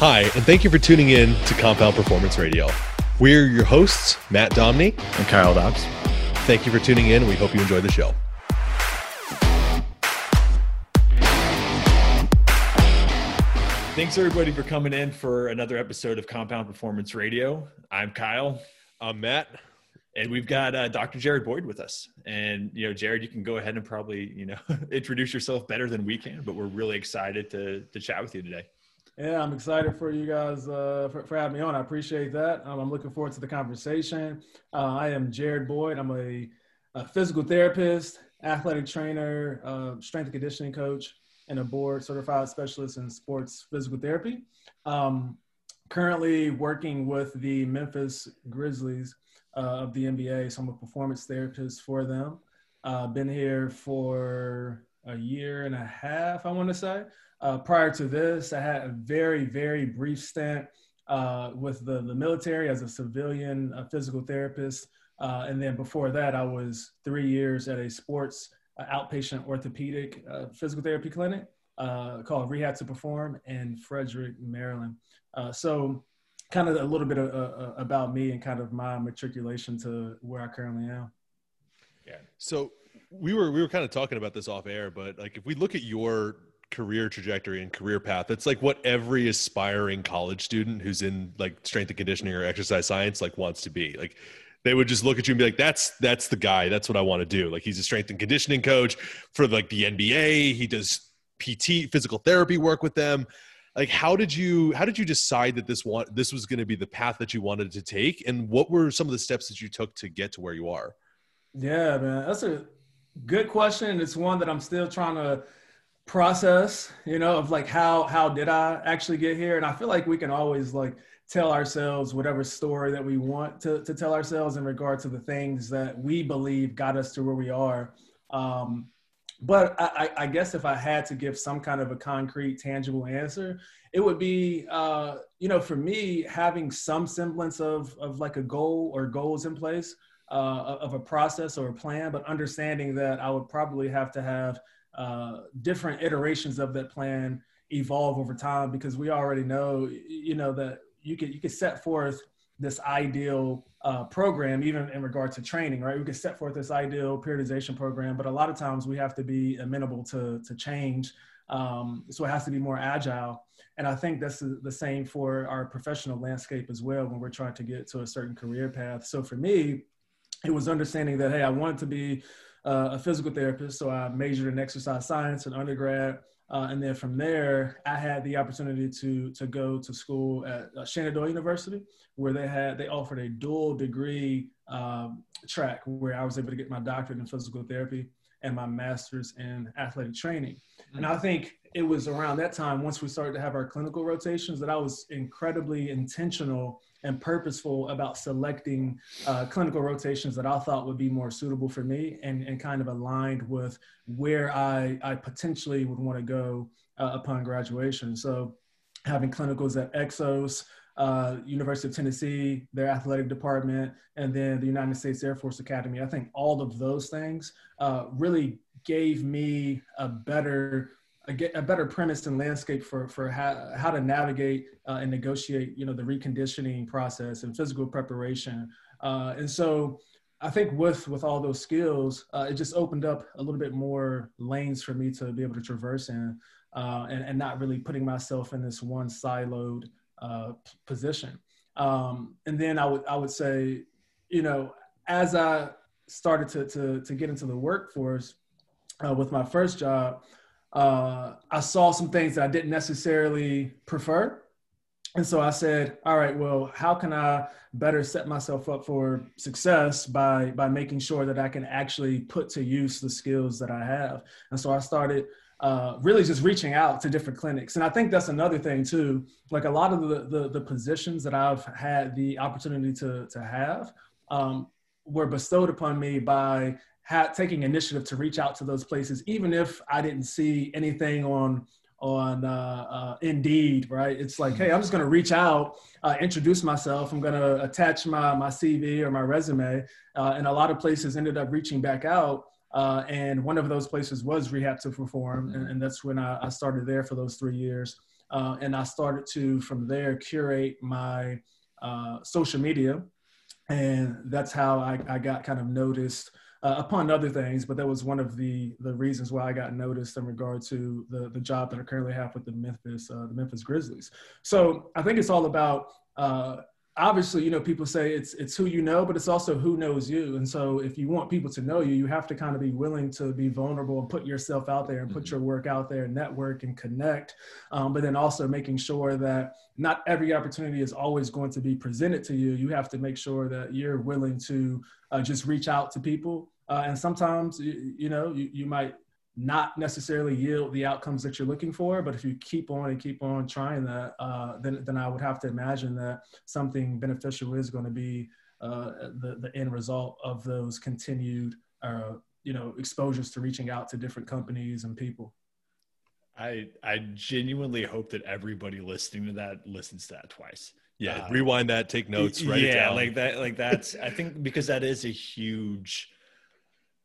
Hi, and thank you for tuning in to Compound Performance Radio. We're your hosts, Matt Domney and Kyle Dobbs. Thank you for tuning in. We hope you enjoy the show. Thanks everybody for coming in for another episode of Compound Performance Radio. I'm Kyle. I'm Matt. And we've got uh, Dr. Jared Boyd with us. And, you know, Jared, you can go ahead and probably, you know, introduce yourself better than we can, but we're really excited to, to chat with you today. Yeah, I'm excited for you guys uh, for, for, having me on. I appreciate that. Um, I'm looking forward to the conversation. Uh, I am Jared Boyd. I'm a, a physical therapist, athletic trainer, uh, strength and conditioning coach, and a board certified specialist in sports physical therapy. Um, currently working with the Memphis Grizzlies uh, of the NBA. So I'm a performance therapist for them. Uh, been here for a year and a half, I want to say. Uh, prior to this, I had a very, very brief stint uh, with the, the military as a civilian a physical therapist. Uh, and then before that, I was three years at a sports uh, outpatient orthopedic uh, physical therapy clinic uh, called Rehab to Perform in Frederick, Maryland. so, kind of a little bit of, about me and kind of my matriculation to where I currently am. Yeah. So we were we were kind of talking about this off air, but like if we look at your career trajectory and career path. It's like what every aspiring college student who's in like strength and conditioning or exercise science like wants to be. Like they would just look at you and be like that's that's the guy. That's what i want to do. Like he's a strength and conditioning coach for like the nba he does pt physical therapy work with them. Like how did you how did you decide that this want this was going to be the path that you wanted to take? And what were some of the steps that you took to get to where you are? Yeah man that's a good question. It's one that i'm still trying to process you know of like how how did i actually get here? And i feel like we can always like tell ourselves whatever story that we want to, to tell ourselves in regard to the things that we believe got us to where we are. Um, but I, I, guess if i had to give some kind of a concrete tangible answer it would be uh, you know for me having some semblance of of like a goal or goals in place uh, of a process or a plan but understanding that i would probably have to have uh, different iterations of that plan evolve over time because we already know, you know, that you could you could set forth this ideal uh, program, even in regard to training, right? We could set forth this ideal periodization program, but a lot of times we have to be amenable to to change. Um, so it has to be more agile. And I think that's the, the same for our professional landscape as well when we're trying to get to a certain career path. So for me, it was understanding that hey, I wanted to be uh, a physical therapist, so I majored in exercise science in undergrad. Uh, and then from there, I had the opportunity to to go to school at uh, Shenandoah University, where they had they offered a dual degree um, track where I was able to get my doctorate in physical therapy and my master's in athletic training. And I think it was around that time, once we started to have our clinical rotations, that I was incredibly intentional and purposeful about selecting uh, clinical rotations that I thought would be more suitable for me and, and kind of aligned with where I, I potentially would want to go uh, upon graduation. So having clinicals at Exos, uh, University of Tennessee, their athletic department, and then the United States Air Force Academy. I think all of those things uh, really gave me a better a, a, better premise and landscape for for how, how to navigate uh, and negotiate you know the reconditioning process and physical preparation uh, and so I think with with all those skills, uh, it just opened up a little bit more lanes for me to be able to traverse in, uh, and, and not really putting myself in this one siloed uh, position. Um, and then I would I would say, you know, as I started to to, to get into the workforce uh, with my first job, uh, I saw some things that I didn't necessarily prefer. And so I said, all right, well, how can I better set myself up for success by by making sure that I can actually put to use the skills that I have? And so I started uh, really just reaching out to different clinics. And I think that's another thing too. Like a lot of the the, the positions that I've had the opportunity to to have um, were bestowed upon me by ha- taking initiative to reach out to those places, even if I didn't see anything on on uh, uh, Indeed, right? It's like, hey, I'm just going to reach out, uh, introduce myself. I'm going to attach my my CV or my resume, uh, and a lot of places ended up reaching back out. Uh, and one of those places was Rehab to Perform, and, and that's when I, I, started there for those three years. uh, and I started to from there curate my uh, social media, and that's how I, I got kind of noticed. Uh, upon other things, but that was one of the the reasons why I got noticed in regard to the the job that I currently have with the Memphis uh, the Memphis Grizzlies. So I think it's all about uh, obviously, you know, people say it's it's who you know, but it's also who knows you. And so, if you want people to know you, you have to kind of be willing to be vulnerable and put yourself out there and put mm-hmm. your work out there, and network and connect. Um, but then also making sure that not every opportunity is always going to be presented to you. You have to make sure that you're willing to uh, just reach out to people. Uh, and sometimes, you, you know, you, you might not necessarily yield the outcomes that you're looking for. But if you keep on and keep on trying that, uh, then then I would have to imagine that something beneficial is going to be uh, the the end result of those continued uh, you know exposures to reaching out to different companies and people. I I genuinely hope that everybody listening to that listens to that twice. Yeah, uh, rewind that, take notes, write yeah, like that, like that's. I think because that is a huge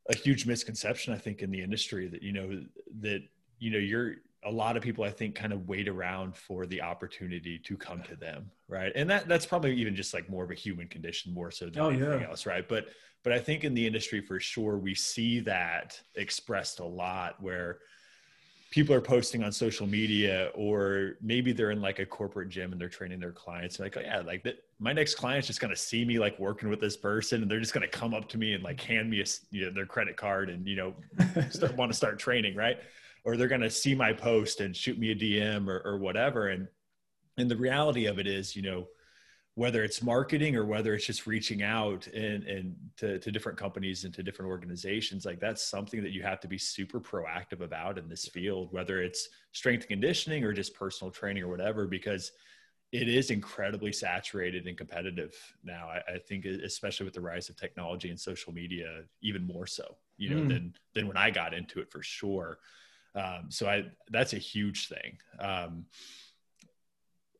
a huge misconception i think in the industry that you know that you know you're a lot of people i think kind of wait around for the opportunity to come to them right and that that's probably even just like more of a human condition more so than oh, anything yeah. else right but but i think in the industry for sure we see that expressed a lot where people are posting on social media or maybe they're in like a corporate gym and they're training their clients like oh yeah like that my next client's just going to see me like working with this person and they're just going to come up to me and like hand me a, you know, their credit card and you know want to start training right? Or they're going to see my post and shoot me a dm or, or whatever and and the reality of it is you know whether it's marketing or whether it's just reaching out and, and to, to different companies and to different organizations like that's something that you have to be super proactive about in this field whether it's strength and conditioning or just personal training or whatever because it is incredibly saturated and competitive now I, I think especially with the rise of technology and social media even more so you know mm. than than when i got into it for sure. Um, so i that's a huge thing. Um,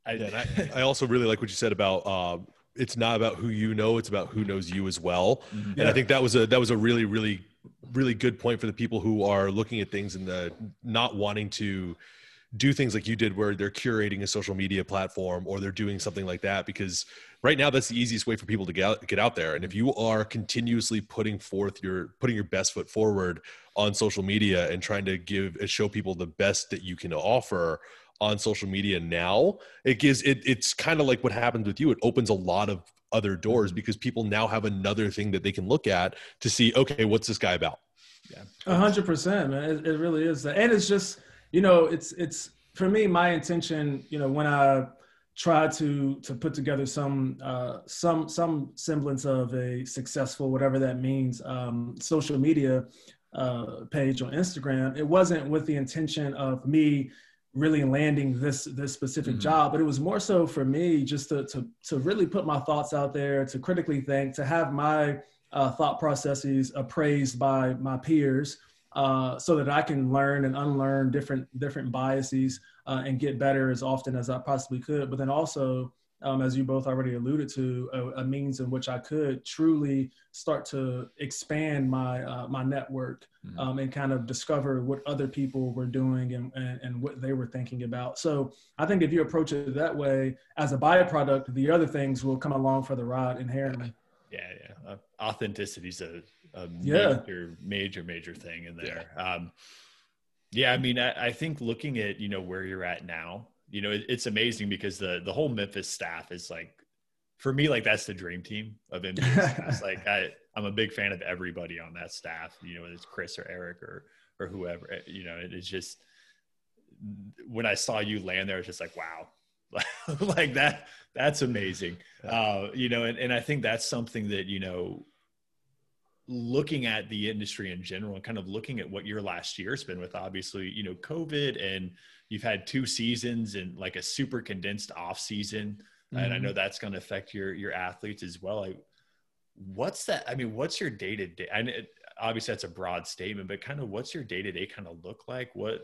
I, yeah, I, I, also really like what you said about uh, it's not about who you know, it's about who knows you as well. Mm-hmm. And I think that was a that was a really really really good point for the people who are looking at things and the not wanting to do things like you did where they're curating a social media platform or they're doing something like that because right now that's the easiest way for people to get out, get out there and if you are continuously putting forth your putting your best foot forward on social media and trying to give show people the best that you can offer on social media now it gives it it's kind of like what happens with you it opens a lot of other doors mm-hmm. because people now have another thing that they can look at to see okay what's this guy about yeah a hundred percent man it, it really is and it's just you know it's it's for me my intention you know when i try to to put together some uh, some some semblance of a successful whatever that means um, social media uh, page on Instagram. It wasn't with the intention of me really landing this this specific mm-hmm. job but it was more so for me just to, to to really put my thoughts out there to critically think to have my uh, thought processes appraised by my peers uh, so that I can learn and unlearn different different biases uh, and get better as often as I possibly could. But then also um, as you both already alluded to, a, a, means in which I could truly start to expand my uh, my network mm-hmm. um, and kind of discover what other people were doing and, and, and, what they were thinking about. So I think if you approach it that way, as a byproduct, the other things will come along for the ride inherently. Yeah, yeah. Uh, authenticity is a, a yeah. major, major, major thing in there. Yeah. Um, yeah, I mean, I, I think looking at you know where you're at now you know, it, it's amazing because the the whole Memphis staff is like, for me, like that's the dream team of NBA. it's like I I'm a big fan of everybody on that staff. You know, whether it's Chris or Eric or or whoever. Eh, you know, it is just when I saw you land there, it's just like wow. like that that's amazing uh, you know and, and i think that's something that you know looking at the industry in general and kind of looking at what your last year's been with obviously you know covid and you've had two seasons and like a super condensed off season mm-hmm. and i know mm-hmm. that's going to affect your your athletes as well like what's that i mean what's your day to day and obviously that's a broad statement but kind of what's your day to day kind of look like what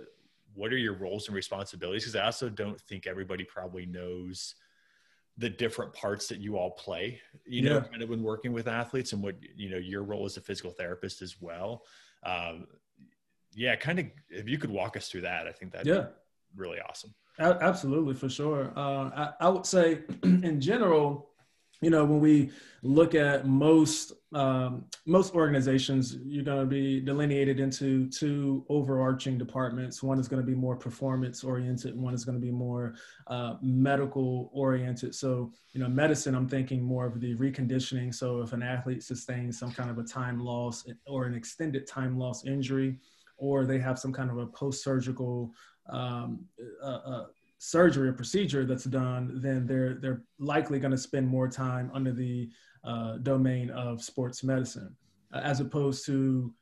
what are your roles and responsibilities because i also don't think everybody probably knows the different parts that you all play, you know, yeah. kind of when working with athletes and what, you know, your role as a physical therapist as well. Um, yeah, kind of, if you could walk us through that, I think that yeah. Really awesome. Absolutely, for sure. Uh, I, I, would say, in general, you know, when we look at most um, most organizations, you're going to be delineated into two overarching departments. One is going to be more performance oriented. One is going to be more uh, medical oriented. So, you know, medicine, I'm thinking more of the reconditioning. So, if an athlete sustains some kind of a time loss or an extended time loss injury, or they have some kind of a post surgical um, uh, uh, surgery or procedure that's done, then they're they're likely going to spend more time under the uh, domain of sports medicine, uh, as opposed to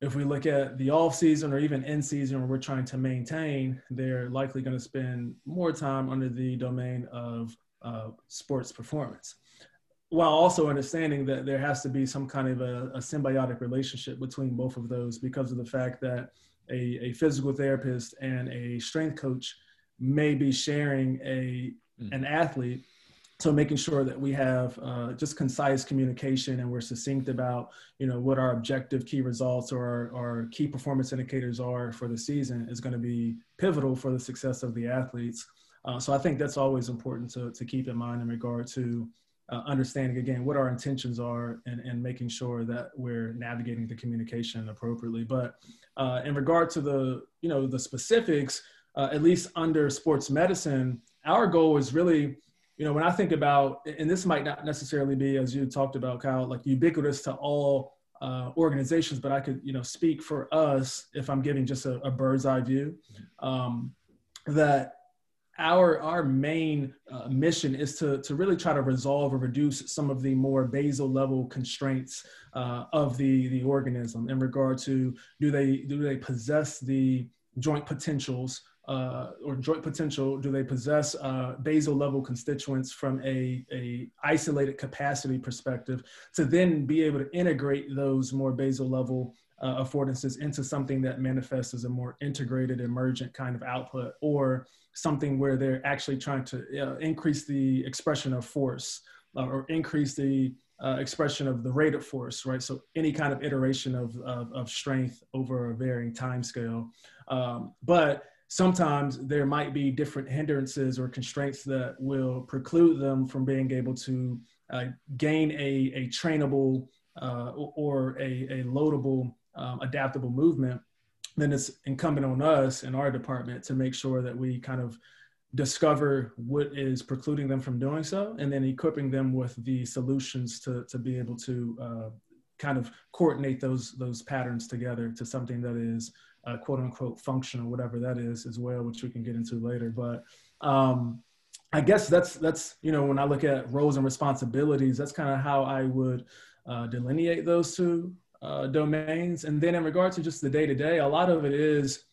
if we look at the off season or even in season where we're trying to maintain, they're likely going to spend more time under the domain of uh, sports performance. While also understanding that there has to be some kind of a, a symbiotic relationship between both of those because of the fact that a, a physical therapist and a strength coach may be sharing a mm. an athlete so making sure that we have uh, just concise communication and we're succinct about you know what our objective key results or our, key performance indicators are for the season is going to be pivotal for the success of the athletes uh, so i think that's always important to, to keep in mind in regard to uh, understanding again what our intentions are and, and making sure that we're navigating the communication appropriately. But uh, in regard to the you know the specifics uh, at least under sports medicine, our goal is really, you know, when I think about, and this might not necessarily be, as you talked about, Kyle, like ubiquitous to all uh, organizations, but I could, you know, speak for us if I'm giving just a, a bird's eye view, um, that our our main uh, mission is to to really try to resolve or reduce some of the more basal level constraints uh, of the the organism in regard to do they do they possess the joint potentials uh, or joint potential do they possess uh, basal level constituents from a, a isolated capacity perspective to then be able to integrate those more basal level uh, affordances into something that manifests as a more integrated emergent kind of output or something where they're actually trying to uh, increase the expression of force uh, or increase the uh, expression of the rate of force, right? So any kind of iteration of, of, of strength over a varying time scale. Um, but sometimes there might be different hindrances or constraints that will preclude them from being able to uh, gain a, a trainable uh, or a, a loadable, um, adaptable movement, then it's incumbent on us in our department to make sure that we kind of discover what is precluding them from doing so and then equipping them with the solutions to, to be able to uh, kind of coordinate those those patterns together to something that is uh, quote unquote functional, whatever that is as well, which we can get into later. But um, I guess that's that's you know when I look at roles and responsibilities, that's kind of how I would uh, delineate those two uh, domains. And then in regard to just the day to day, a lot of it is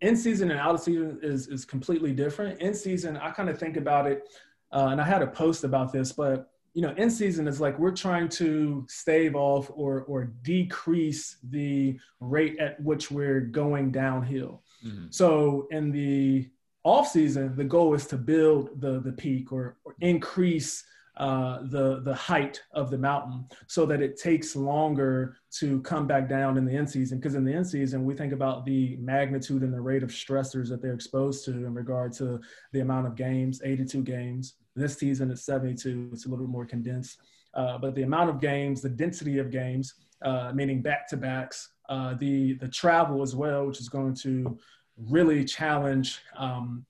in season and out of season is is completely different. In season, I kind of think about it, uh, and I had a post about this, but you know, in season is like we're trying to stave off or or decrease the rate at which we're going downhill. Mm-hmm. So in the off season, the goal is to build the the peak or, or increase uh, the the height of the mountain so that it takes longer to come back down in the end season because in the end season we think about the magnitude and the rate of stressors that they're exposed to in regard to the amount of games 82 games this season it's 72. It's a little bit more condensed. Uh, but the amount of games, the density of games, uh, meaning back to backs, uh, the the travel as well, which is going to really challenge um,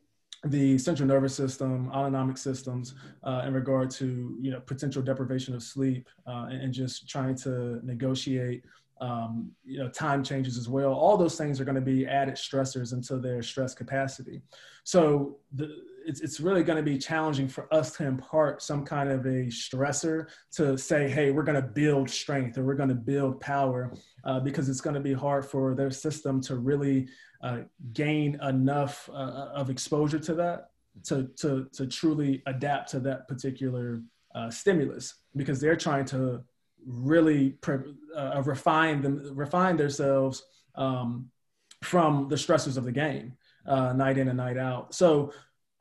the central nervous system, autonomic systems, uh, in regard to you know potential deprivation of sleep uh, and, and, just trying to negotiate um, you know time changes as well. All those things are going to be added stressors into their stress capacity. So the it's, it's really going to be challenging for us to impart some kind of a stressor to say, hey, we're going to build strength or we're going to build power uh, because it's going to be hard for their system to really uh, gain enough uh, of exposure to that to, to, to truly adapt to that particular uh, stimulus because they're trying to really pre- uh, refine them, refine themselves um, from the stressors of the game. Uh, night in and night out. So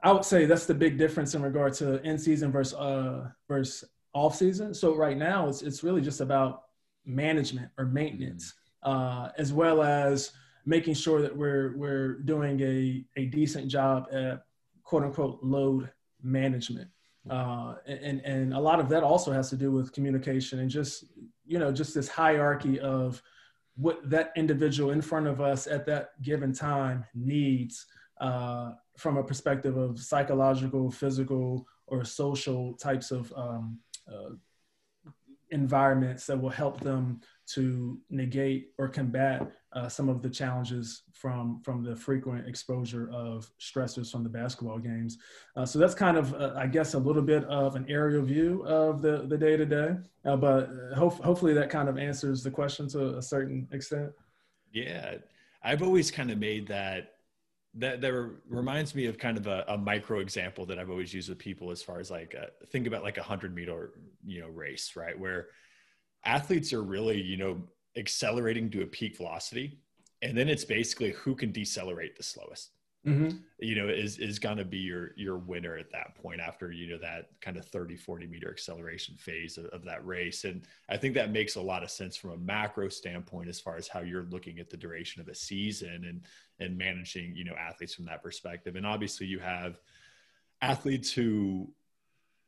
I would say that's the big difference in regard to in season versus uh versus off season. So right now it's it's really just about management or maintenance, uh, as well as making sure that we're we're doing a a decent job at quote unquote load management. Uh, and and a lot of that also has to do with communication and just you know just this hierarchy of what that individual in front of us at that given time needs uh, from a perspective of psychological, physical, or social types of um, uh, environments that will help them to negate or combat uh, some of the challenges from from the frequent exposure of stressors from the basketball games. Uh, so that's kind of, uh, I guess, a little bit of an aerial view of the the day to day. But hope, hopefully that kind of answers the question to a certain extent. Yeah, I've always kind of made that. That, that reminds me of kind of a, a, micro example that I've always used with people as far as like uh, think about like a hundred meter you know race right where athletes are really you know accelerating to a peak velocity and then it's basically who can decelerate the slowest. Mm-hmm. you know is is going to be your your winner at that point after you know that kind of 30 40 meter acceleration phase of, of, that race. And i think that makes a lot of sense from a macro standpoint as far as how you're looking at the duration of a season and and managing you know athletes from that perspective. And obviously you have athletes who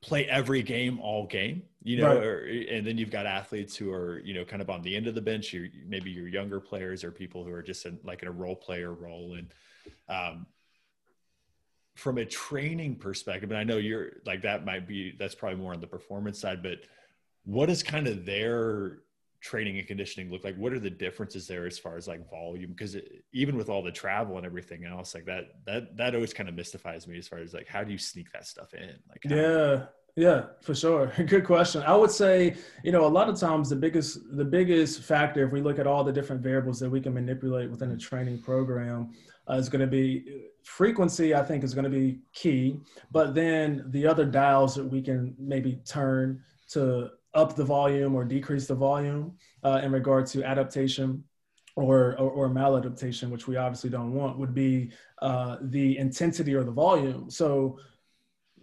play every game all game you know right. or, and then you've got athletes who are you know kind of on the end of the bench you maybe your younger players or people who are just in like in a role player role and um, from a training perspective and i know you're like that might be that's probably more on the performance side but what is kind of their training and conditioning look like? What are the differences there as far as like volume? Because even with all the travel and everything else like that that that always kind of mystifies me as far as like how do you sneak that stuff in? Like how- yeah. Yeah for sure. Good question. I would say you know a lot of times the biggest the biggest factor if we look at all the different variables that we can manipulate within a training program uh, is going to be frequency i think is going to be key. But then the other dials that we can maybe turn to up the volume or decrease the volume uh, in regard to adaptation or, or, or, maladaptation, which we obviously don't want, would be uh, the intensity or the volume. So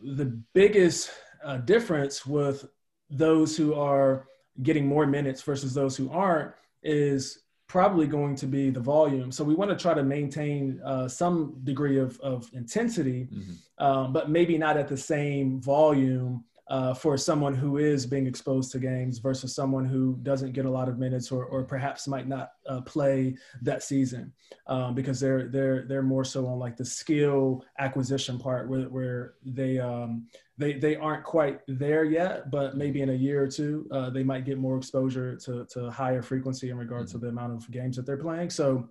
the biggest uh, difference with those who are getting more minutes versus those who aren't is probably going to be the volume. So we want to try to maintain uh, some degree of, of intensity, mm-hmm. um, but maybe not at the same volume uh, for someone who is being exposed to games versus someone who doesn't get a lot of minutes or, or perhaps might not uh, play that season um, because they're they're they're more so on like the skill acquisition part where, where they um, they they aren't quite there yet but maybe in a year or two uh, they might get more exposure to to higher frequency in regards mm-hmm. to the amount of games that they're playing so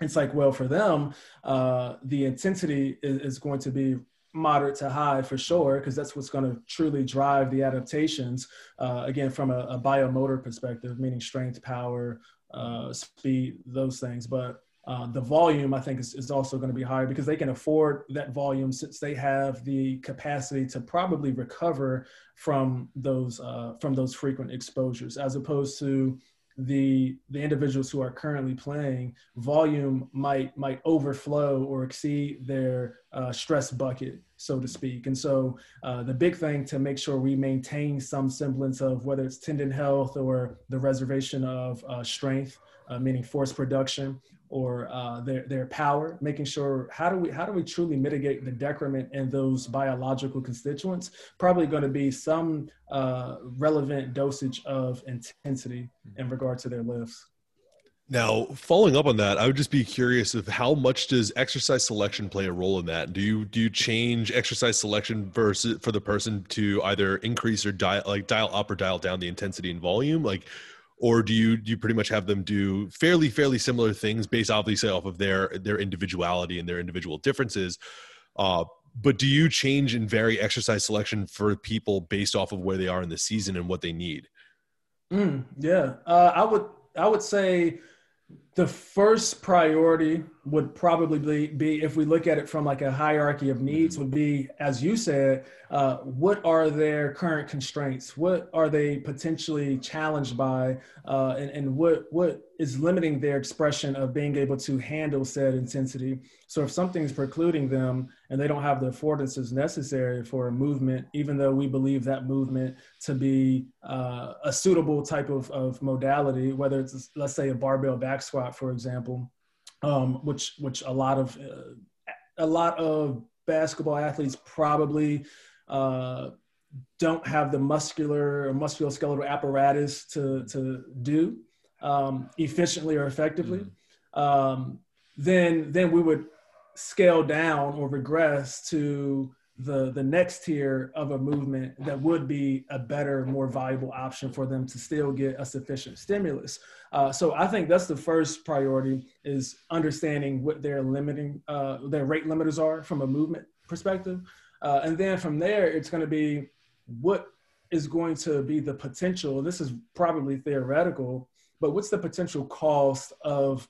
it's like well for them uh, the intensity is, is going to be moderate to high for sure, because that's what's going to truly drive the adaptations. Uh, again, from a, a, biomotor perspective, meaning strength, power, uh, speed, those things. But uh, the volume, I think, is, is also going to be higher because they can afford that volume since they have the capacity to probably recover from those uh, from those frequent exposures, as opposed to the the individuals who are currently playing volume might might overflow or exceed their uh, stress bucket so to speak. And so uh, the big thing to make sure we maintain some semblance of whether it's tendon health or the reservation of uh, strength uh, meaning force production or uh, their their power, making sure how do we how do we truly mitigate the decrement in those biological constituents? Probably going to be some uh, relevant dosage of intensity in regard to their lifts. Now, following up on that, I would just be curious of how much does exercise selection play a role in that? Do you do you change exercise selection versus for the person to either increase or dial like dial up or dial down the intensity and volume? Like or do you do you pretty much have them do fairly fairly similar things based obviously off of their their individuality and their individual differences? Uh, but do you change and vary exercise selection for people based off of where they are in the season and what they need? Mm, yeah. Uh, i would i would say the first priority would probably be if we look at it from like a hierarchy of needs would be as you said uh, what are their current constraints? What are they potentially challenged by? Uh, and, and what what is limiting their expression of being able to handle said intensity? So if something's precluding them and they don't have the affordances necessary for a movement even though we believe that movement to be uh, a suitable type of, of modality whether it's let's say a barbell back squat for example um, which which a lot of uh, a lot of basketball athletes probably uh, don't have the muscular or musculoskeletal apparatus to to do um, efficiently or effectively. Mm-hmm. Um, then then we would scale down or regress to the the next tier of a movement that would be a better, more valuable option for them to still get a sufficient stimulus. Uh, so I think that's the first priority is understanding what their limiting uh, their rate limiters are from a movement perspective, uh, and then from there it's going to be what is going to be the potential. This is probably theoretical, but what's the potential cost of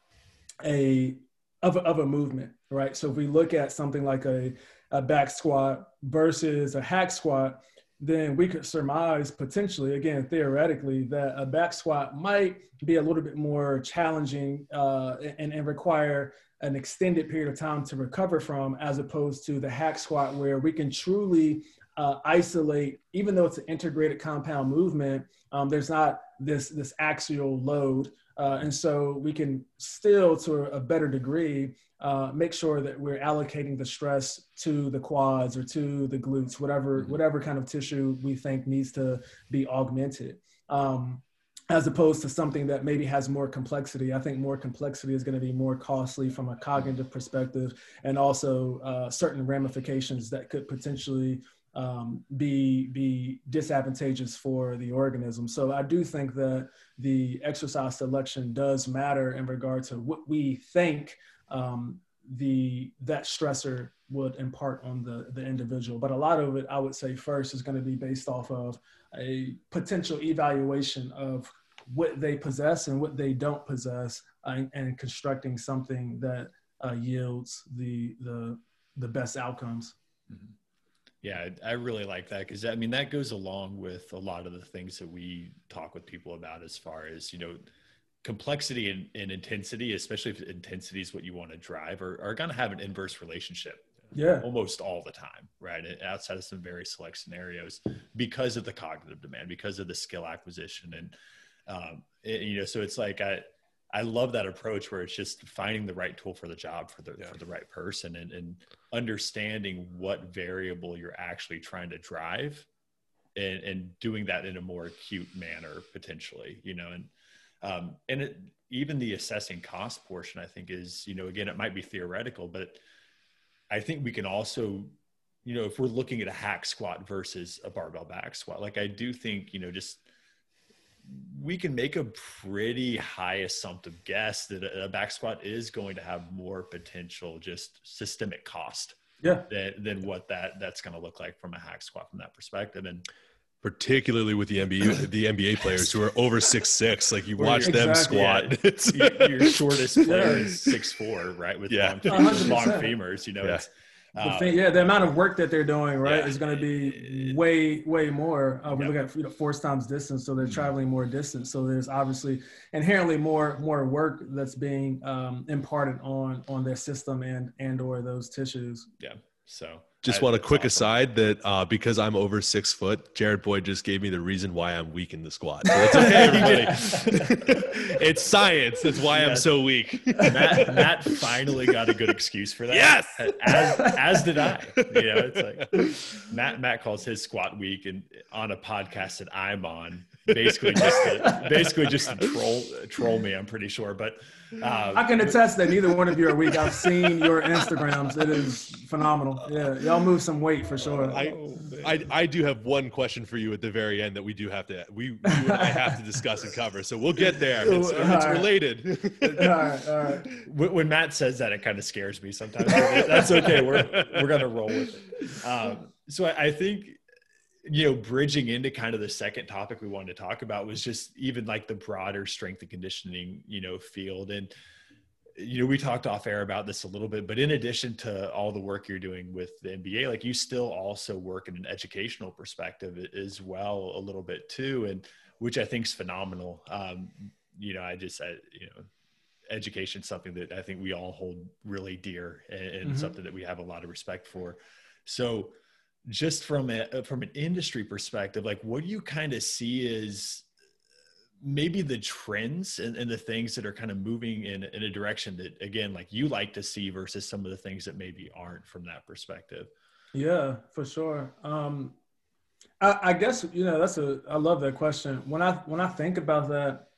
a of a, of a movement, right? So if we look at something like a a back squat versus a hack squat, then we could surmise potentially, again, theoretically, that a back squat might be a little bit more challenging uh, and, and require an extended period of time to recover from, as opposed to the hack squat, where we can truly uh, isolate, even though it's an integrated compound movement, um, there's not this, this axial load. Uh, and so we can still, to a better degree, uh, make sure that we're allocating the stress to the quads or to the glutes, whatever mm-hmm. whatever kind of tissue we think needs to be augmented. Um, as opposed to something that maybe has more complexity. I think more complexity is going to be more costly from a cognitive perspective, and also uh, certain ramifications that could potentially um, be be disadvantageous for the organism. So I do think that the exercise selection does matter in regard to what we think um, the that stressor would impart on the the individual. But a lot of it, I would say, first is going to be based off of a potential evaluation of what they possess and what they don't possess, uh, and constructing something that uh, yields the the the best outcomes. Mm-hmm. Yeah, I really like that because I mean that goes along with a lot of the things that we talk with people about as far as you know complexity and, and, intensity, especially if intensity is what you want to drive, are, are going to have an inverse relationship. Yeah. Almost all the time, right? Outside of some very select scenarios because of the cognitive demand, because of the skill acquisition. And, um, it, you know, so it's like, I, I love that approach where it's just finding the right tool for the job for the, yeah. for the right person and, and understanding what variable you're actually trying to drive and, and doing that in a more acute manner potentially, you know, and, um, and it, even the assessing cost portion, I think is, you know, again, it might be theoretical, but I think we can also, you know, if we're looking at a hack squat versus a barbell back squat, like I do think, you know, just we can make a pretty high assumptive guess that a back squat is going to have more potential just systemic cost yeah. than, than what that that's going to look like from a hack squat from that perspective. And particularly with the NBA the NBA players who are over six six. Like you watch them squat. Yeah. your, shortest player is six four, right? With yeah. long, long femurs, you know. Yeah. Um, the yeah, the amount of work that they're doing, right, yeah. is going to be way, way more. Uh, we yep. look at you know, force times distance, so they're mm-hmm. traveling more distance. So there's obviously inherently more, more work that's being um, imparted on on their system and and or those tissues. Yeah. So just want a quick aside that uh, because I'm over six foot, Jared Boyd just gave me the reason why I'm weak in the squat. So it's okay, everybody. it's science. That's why yes. I'm so weak. Matt, Matt finally got a good excuse for that. Yes, as, as did I. You know, it's like Matt. Matt calls his squat weak, and on a podcast that I'm on, basically just to, basically just to troll troll me. I'm pretty sure, but um, I can attest that neither one of you are weak. I've seen your Instagrams. It is phenomenal. Yeah, y'all move some weight for sure. I, I, I do have one question for you at the very end that we do have to we you and I have to discuss and cover. So we'll get there. It's, it's related. all right, all right. When, when, Matt says that, it kind of scares me sometimes. That's okay. We're we're gonna roll with it. Um, so I, I think you know, bridging into kind of the second topic we wanted to talk about was just even like the broader strength and conditioning, you know, field. And, you know, we talked off air about this a little bit, but in addition to all the work you're doing with the NBA, like you still also work in an educational perspective as well, a little bit too, and which I think is phenomenal. Um, you know, I just, I, you know, education is something that I think we all hold really dear and, and mm-hmm. something that we have a lot of respect for. So, just from a from an industry perspective like what do you kind of see as maybe the trends and, and, the things that are kind of moving in, in a direction that again like you like to see versus some of the things that maybe aren't from that perspective? Yeah for sure. Um I, I guess you know that's a i love that question. When i when i think about that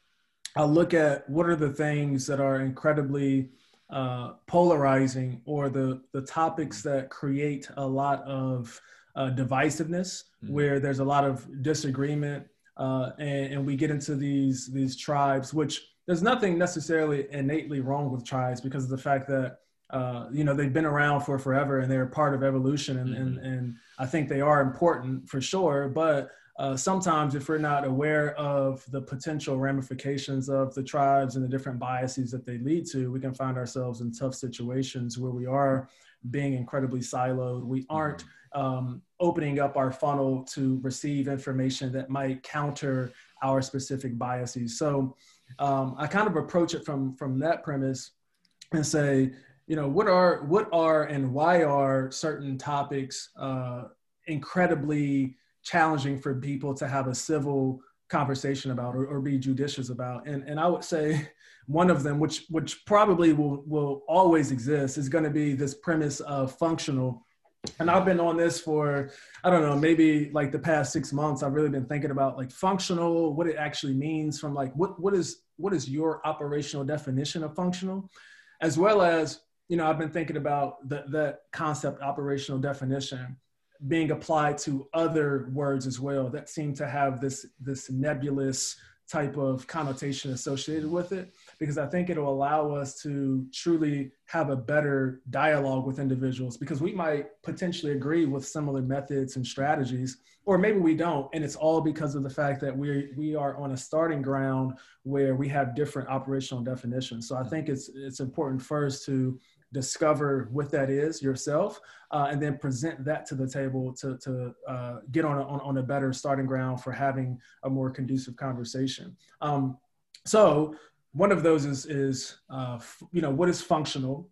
i look at what are the things that are incredibly uh, polarizing or the the topics that create a lot of uh, divisiveness mm-hmm. where there's a lot of disagreement uh, and, and, we get into these these tribes, which there's nothing necessarily innately wrong with tribes because of the fact that uh, you know they've been around for forever and they're part of evolution, and mm-hmm. and, and I think they are important for sure. But uh, sometimes if we're not aware of the potential ramifications of the tribes and the different biases that they lead to, we can find ourselves in tough situations where we are being incredibly siloed. We aren't. Mm-hmm um, opening up our funnel to receive information that might counter our specific biases. So um, I kind of approach it from from that premise and say, you know, what are what are and why are certain topics uh, incredibly challenging for people to have a civil conversation about or, or be judicious about? And and I would say one of them, which which probably will will always exist, is going to be this premise of functional and I've been on this for I don't know maybe like the past six months. I've really been thinking about like functional, what it actually means from like what what is what is your operational definition of functional, as well as you know I've been thinking about the, the concept operational definition being applied to other words as well that seem to have this this nebulous type of connotation associated with it because I think it'll allow us to truly have a better dialogue with individuals because we might potentially agree with similar methods and strategies or maybe we don't and it's all because of the fact that we we are on a starting ground where we have different operational definitions. So I think it's it's important first to discover what that is yourself, uh, and then present that to the table to, to uh, get on a, on, on, a better starting ground for having a more conducive conversation. Um, so one of those is, is uh, f- you know, what is functional,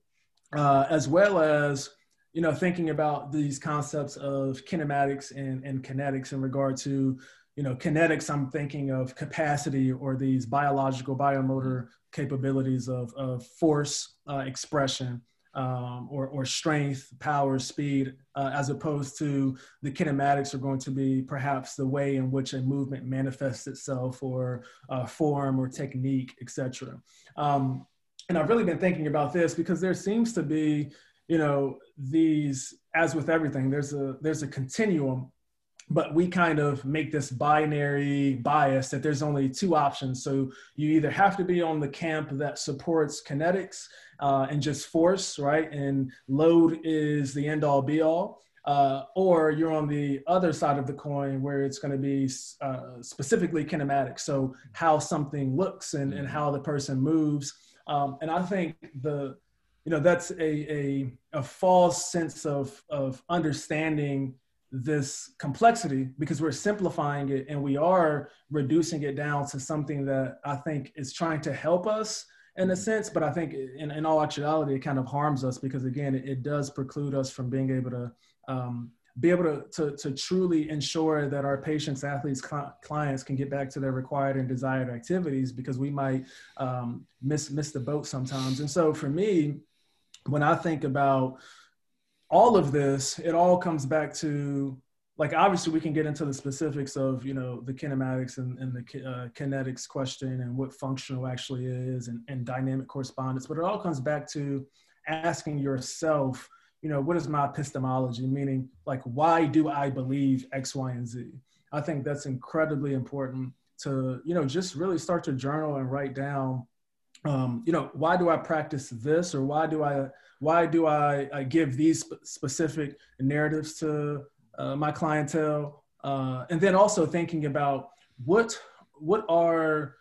uh, as well as, you know, thinking about these concepts of kinematics and, and kinetics in regard to, you know, kinetics, I'm thinking of capacity or these biological, biomotor capabilities of, of force uh, expression um, or, or strength, power, speed, uh, as opposed to the kinematics are going to be perhaps the way in which a movement manifests itself or uh, form or technique, etc. Um, and I've really been thinking about this because there seems to be, you know, these, as with everything, there's a, there's a continuum but we kind of make this binary bias that there's only two options. So you either have to be on the camp that supports kinetics uh, and just force, right? And load is the end all be all. Uh, or you're on the other side of the coin where it's going to be uh, specifically kinematic. So how something looks and, and how the person moves. Um, and I think the, you know, that's a, a, a false sense of, of understanding this complexity because we're simplifying it and we are reducing it down to something that I think is trying to help us in a sense, but I think in, in all actuality, it kind of harms us because again, it, it does preclude us from being able to um, be able to, to, to, truly ensure that our patients, athletes, cl- clients can get back to their required and desired activities because we might um, miss, miss the boat sometimes. And so for me, when I think about all of this, it all comes back to like obviously we can get into the specifics of you know the kinematics and, and the uh, kinetics question and what functional actually is and, and dynamic correspondence but it all comes back to asking yourself you know what is my epistemology? Meaning like why do i believe x y and z? I think that's incredibly important to you know just really start to journal and write down um, you know why do i practice this or why do i why do i, I give these specific narratives to uh, my clientele, uh, and then also thinking about what what are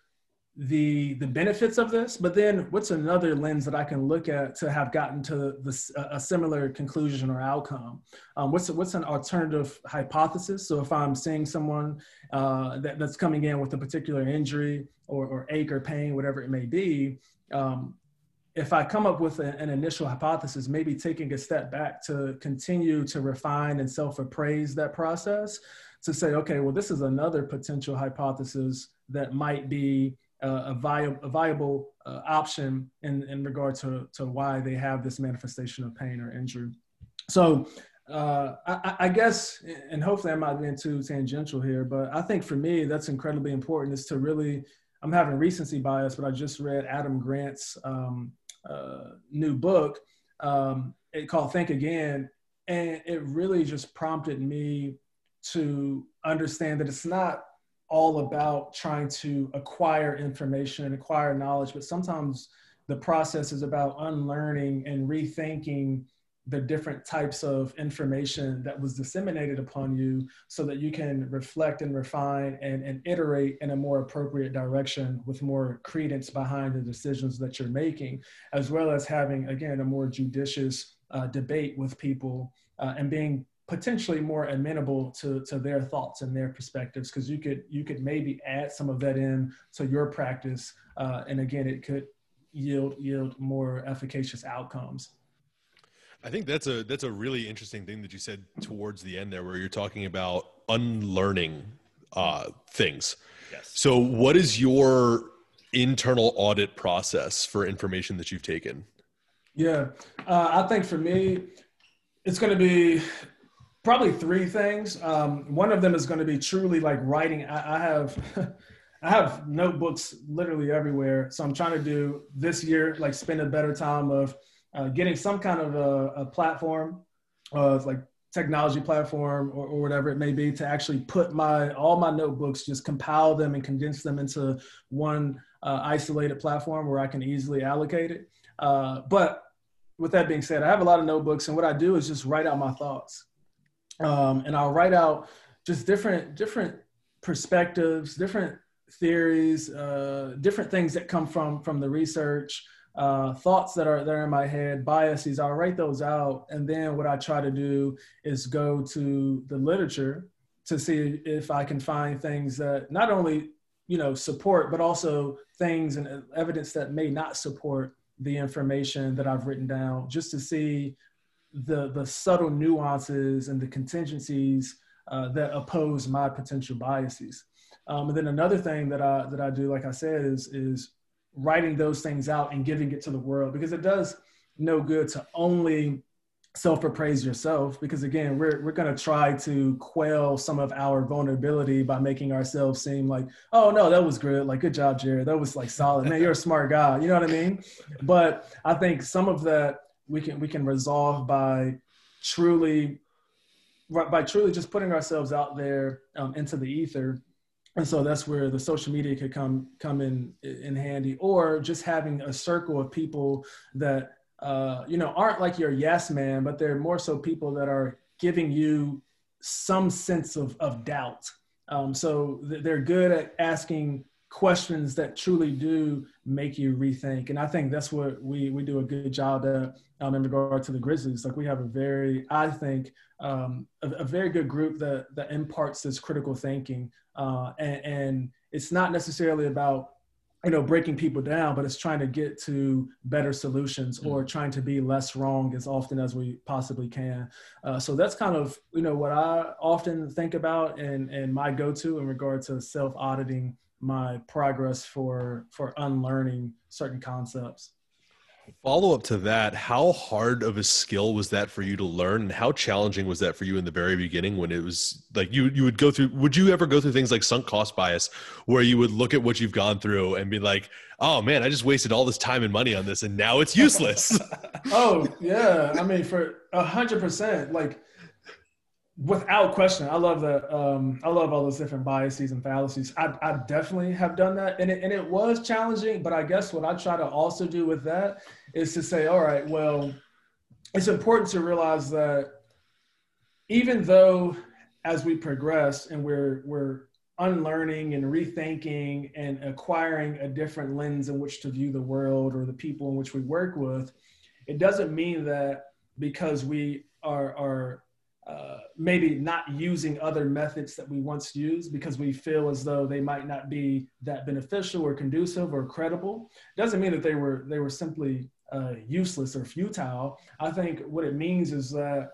the the benefits of this, but then what's another lens that I can look at to have gotten to this, a similar conclusion or outcome? Um, what's what's an alternative hypothesis? So if I'm seeing someone uh, that, that's coming in with a particular injury or, or ache or pain, whatever it may be, um, if I come up with a, an initial hypothesis, maybe taking a step back to continue to refine and self appraise that process to say, okay, well, this is another potential hypothesis that might be uh, a, viable, a viable uh, option in, in regard to, to why they have this manifestation of pain or injury. So uh, I, I, guess, and hopefully I'm not being too tangential here, but I think for me, that's incredibly important is to really, I'm having recency bias, but I just read Adam Grant's um, uh, new book um, it called Think Again. And it really just prompted me to understand that it's not all about trying to acquire information and acquire knowledge, but sometimes the process is about unlearning and rethinking the different types of information that was disseminated upon you so that you can reflect and refine and, and iterate in a more appropriate direction with more credence behind the decisions that you're making, as well as having, again, a more judicious uh, debate with people uh, and being potentially more amenable to, to their thoughts and their perspectives because you could you could maybe add some of that in to your practice uh, and again it could yield yield more efficacious outcomes I think that's a that's a really interesting thing that you said towards the end there, where you're talking about unlearning uh, things. Yes. So, what is your internal audit process for information that you've taken? Yeah, uh, I think for me, it's going to be probably three things. Um, one of them is going to be truly like writing. I, I have. I have notebooks literally everywhere. So I'm trying to do this year, like spend a better time of uh, getting some kind of a, a platform, uh, like technology platform or, or, whatever it may be, to actually put my all my notebooks, just compile them and condense them into one uh, isolated platform where I can easily allocate it. Uh, but with that being said, I have a lot of notebooks, and what I do is just write out my thoughts, um, and I'll write out just different different perspectives, different theories, uh, different things that come from from the research uh, thoughts that are there in my head, biases, I'll write those out. And then what I try to do is go to the literature to see if I can find things that not only, you know, support, but also things and evidence that may not support the information that I've written down, just to see the, the subtle nuances and the contingencies uh, that oppose my potential biases. Um, and then another thing that I, that I do, like I said, is, is writing those things out and giving it to the world because it does no good to only self appraise yourself because again we're, we're going to try to quell some of our vulnerability by making ourselves seem like oh no that was good. Like good job jared. That was like solid. Man you're a smart guy. You know what i mean? But i think some of that we can we can resolve by truly by truly just putting ourselves out there um, into the ether and so that's where the social media could come come in in handy or just having a circle of people that uh, you know aren't like your yes man but they're more so people that are giving you some sense of, of doubt. Um, so th- they're good at asking questions that truly do make you rethink. And i think that's what we we do a good job at um, in regard to the grizzlies. Like we have a very i think um, a, a, very good group that that imparts this critical thinking. Uh, and, and it's not necessarily about you know breaking people down but it's trying to get to better solutions or mm-hmm. trying to be less wrong as often as we possibly can. Uh, so that's kind of you know what i often think about and and my go-to in regard to self-auditing my progress for for unlearning certain concepts Follow up to that, how hard of a skill was that for you to learn and how challenging was that for you in the very beginning when it was like you you would go through would you ever go through things like sunk cost bias where you would look at what you've gone through and be like, "Oh man, I just wasted all this time and money on this and now it's useless." oh, yeah. I mean for a 100% like without question i love the um, i love all those different biases and fallacies. I, I definitely have done that and it, and it was challenging but i guess what i try to also do with that is to say all right well it's important to realize that even though as we progress and we're we're unlearning and rethinking and acquiring a different lens in which to view the world or the people in which we work with it doesn't mean that because we are are maybe not using other methods that we once used because we feel as though they might not be that beneficial or conducive or credible doesn't mean that they were they were simply uh, useless or futile i think what it means is that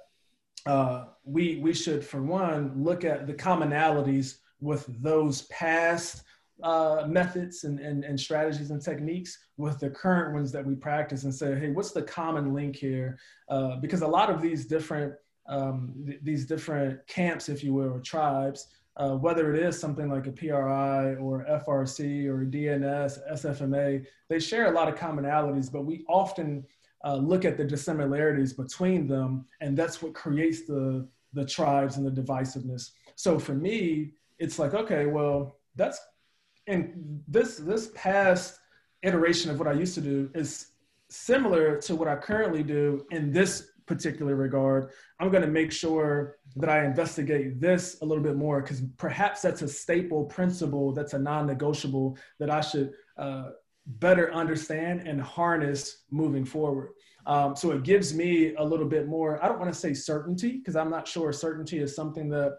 uh, we we should for one look at the commonalities with those past uh, methods and, and, and strategies and techniques with the current ones that we practice and say, hey, what's the common link here? Uh, because a lot of these different um, th- these different camps, if you will, or tribes, uh, whether it is something like a PRI or FRC or DNS, SFMA, they share a lot of commonalities, but we often uh, look at the dissimilarities between them, and that's what creates the the tribes and the divisiveness. So for me, it's like, okay, well, that's and this this past iteration of what I used to do is similar to what I currently do in this particular regard. I'm going to make sure that I investigate this a little bit more because perhaps that's a staple principle that's a non-negotiable that I should uh, better understand and harness moving forward. Um, so it gives me a little bit more, I don't want to say certainty because I'm not sure certainty is something that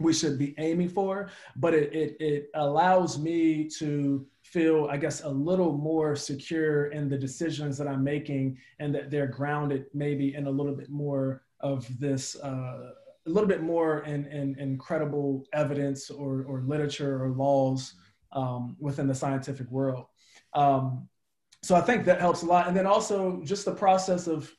we should be aiming for, but it, it, it allows me to feel, I guess, a little more secure in the decisions that I'm making and that they're grounded maybe in a little bit more of this, uh, a little bit more in, in, in credible evidence or, or literature or laws um, within the scientific world. Um, so I think that helps a lot. And then also just the process of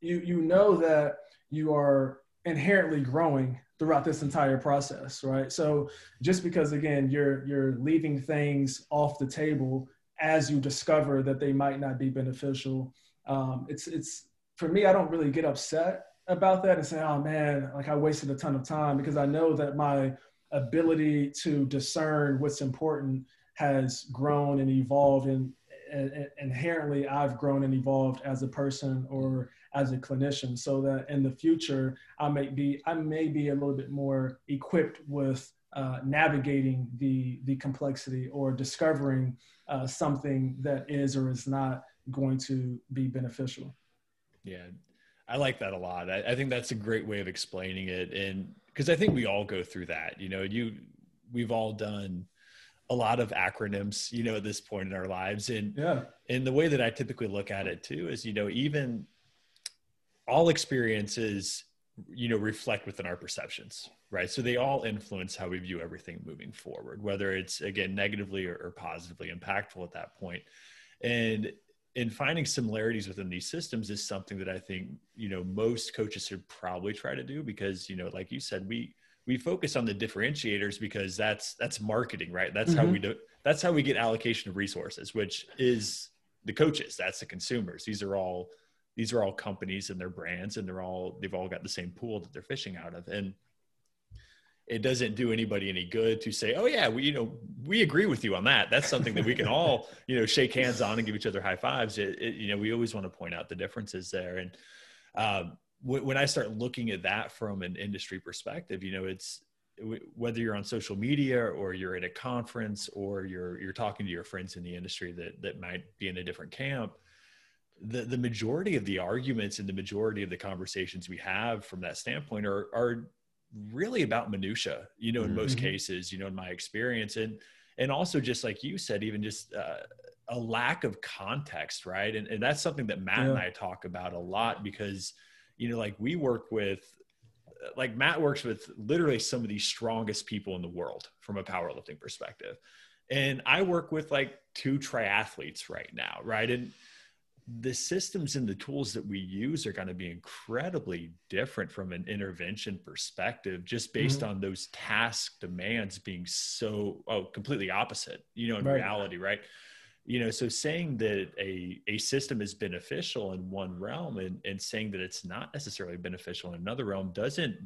you you know that you are inherently growing throughout this entire process, right? So just because again you're you're leaving things off the table as you discover that they might not be beneficial, um, it's it's for me I don't really get upset about that and say oh man like I wasted a ton of time because I know that my ability to discern what's important has grown and evolved and inherently I've grown and evolved as a person or as a clinician so that in the future I may be I may be a little bit more equipped with uh, navigating the the complexity or discovering uh, something that is or is not going to be beneficial. Yeah, I like that a lot. I, I think that's a great way of explaining it, and because I think we all go through that. You know, you we've all done a lot of acronyms, you know, at this point in our lives. And yeah. And the way that I typically look at it too is, you know, even all experiences, you know, reflect within our perceptions, right? So they all influence how we view everything moving forward, whether it's again negatively or, or positively impactful at that point. And in finding similarities within these systems is something that I think, you know, most coaches should probably try to do because, you know, like you said, we we focus on the differentiators because that's that's marketing right that's mm-hmm. how we do that's how we get allocation of resources which is the coaches that's the consumers these are all these are all companies and their brands and they're all they've all got the same pool that they're fishing out of. And it doesn't do anybody any good to say oh yeah we you know we agree with you on that. That's something that we can all you know shake hands on and give each other high fives. It, it, you know we always want to point out the differences there. And um, when I start looking at that from an industry perspective, you know, it's whether you're on social media or you're at a conference or you're you're talking to your friends in the industry that that might be in a different camp the the majority of the arguments and the majority of the conversations we have from that standpoint are are really about minutia you know in mm-hmm. most cases you know in my experience and and also just like you said even just uh, a lack of context right and, and that's something that matt yeah. and i talk about a lot because you know, like we work with, like Matt works with literally some of the strongest people in the world from a powerlifting perspective. And I work with like two triathletes right now, right? And the systems and the tools that we use are going to be incredibly different from an intervention perspective just based mm-hmm. on those task demands being so oh completely opposite you know in right. reality right you know so saying that a, a system is beneficial in one realm and, and saying that it's not necessarily beneficial in another realm doesn't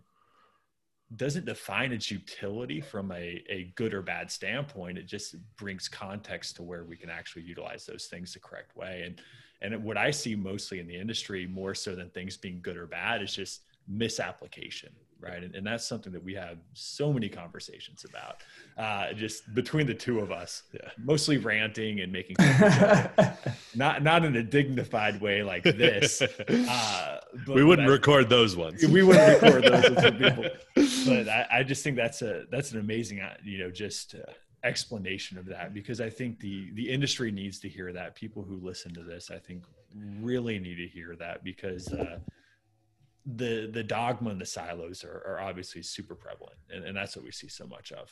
doesn't define its utility from a, a good or bad standpoint it just brings context to where we can actually utilize those things the correct way and and what i see mostly in the industry more so than things being good or bad is just misapplication right? And, and that's something that we have so many conversations about uh, just between the two of us yeah. mostly ranting and making not not in a dignified way like this uh, we wouldn't I, record those ones. We wouldn't record those with people. But I, I, just think that's a that's an amazing uh, you know just uh, explanation of that because I think the the industry needs to hear that. People who listen to this, I think, really need to hear that because uh, the the dogma and the silos are, are obviously super prevalent and, and that's what we see so much of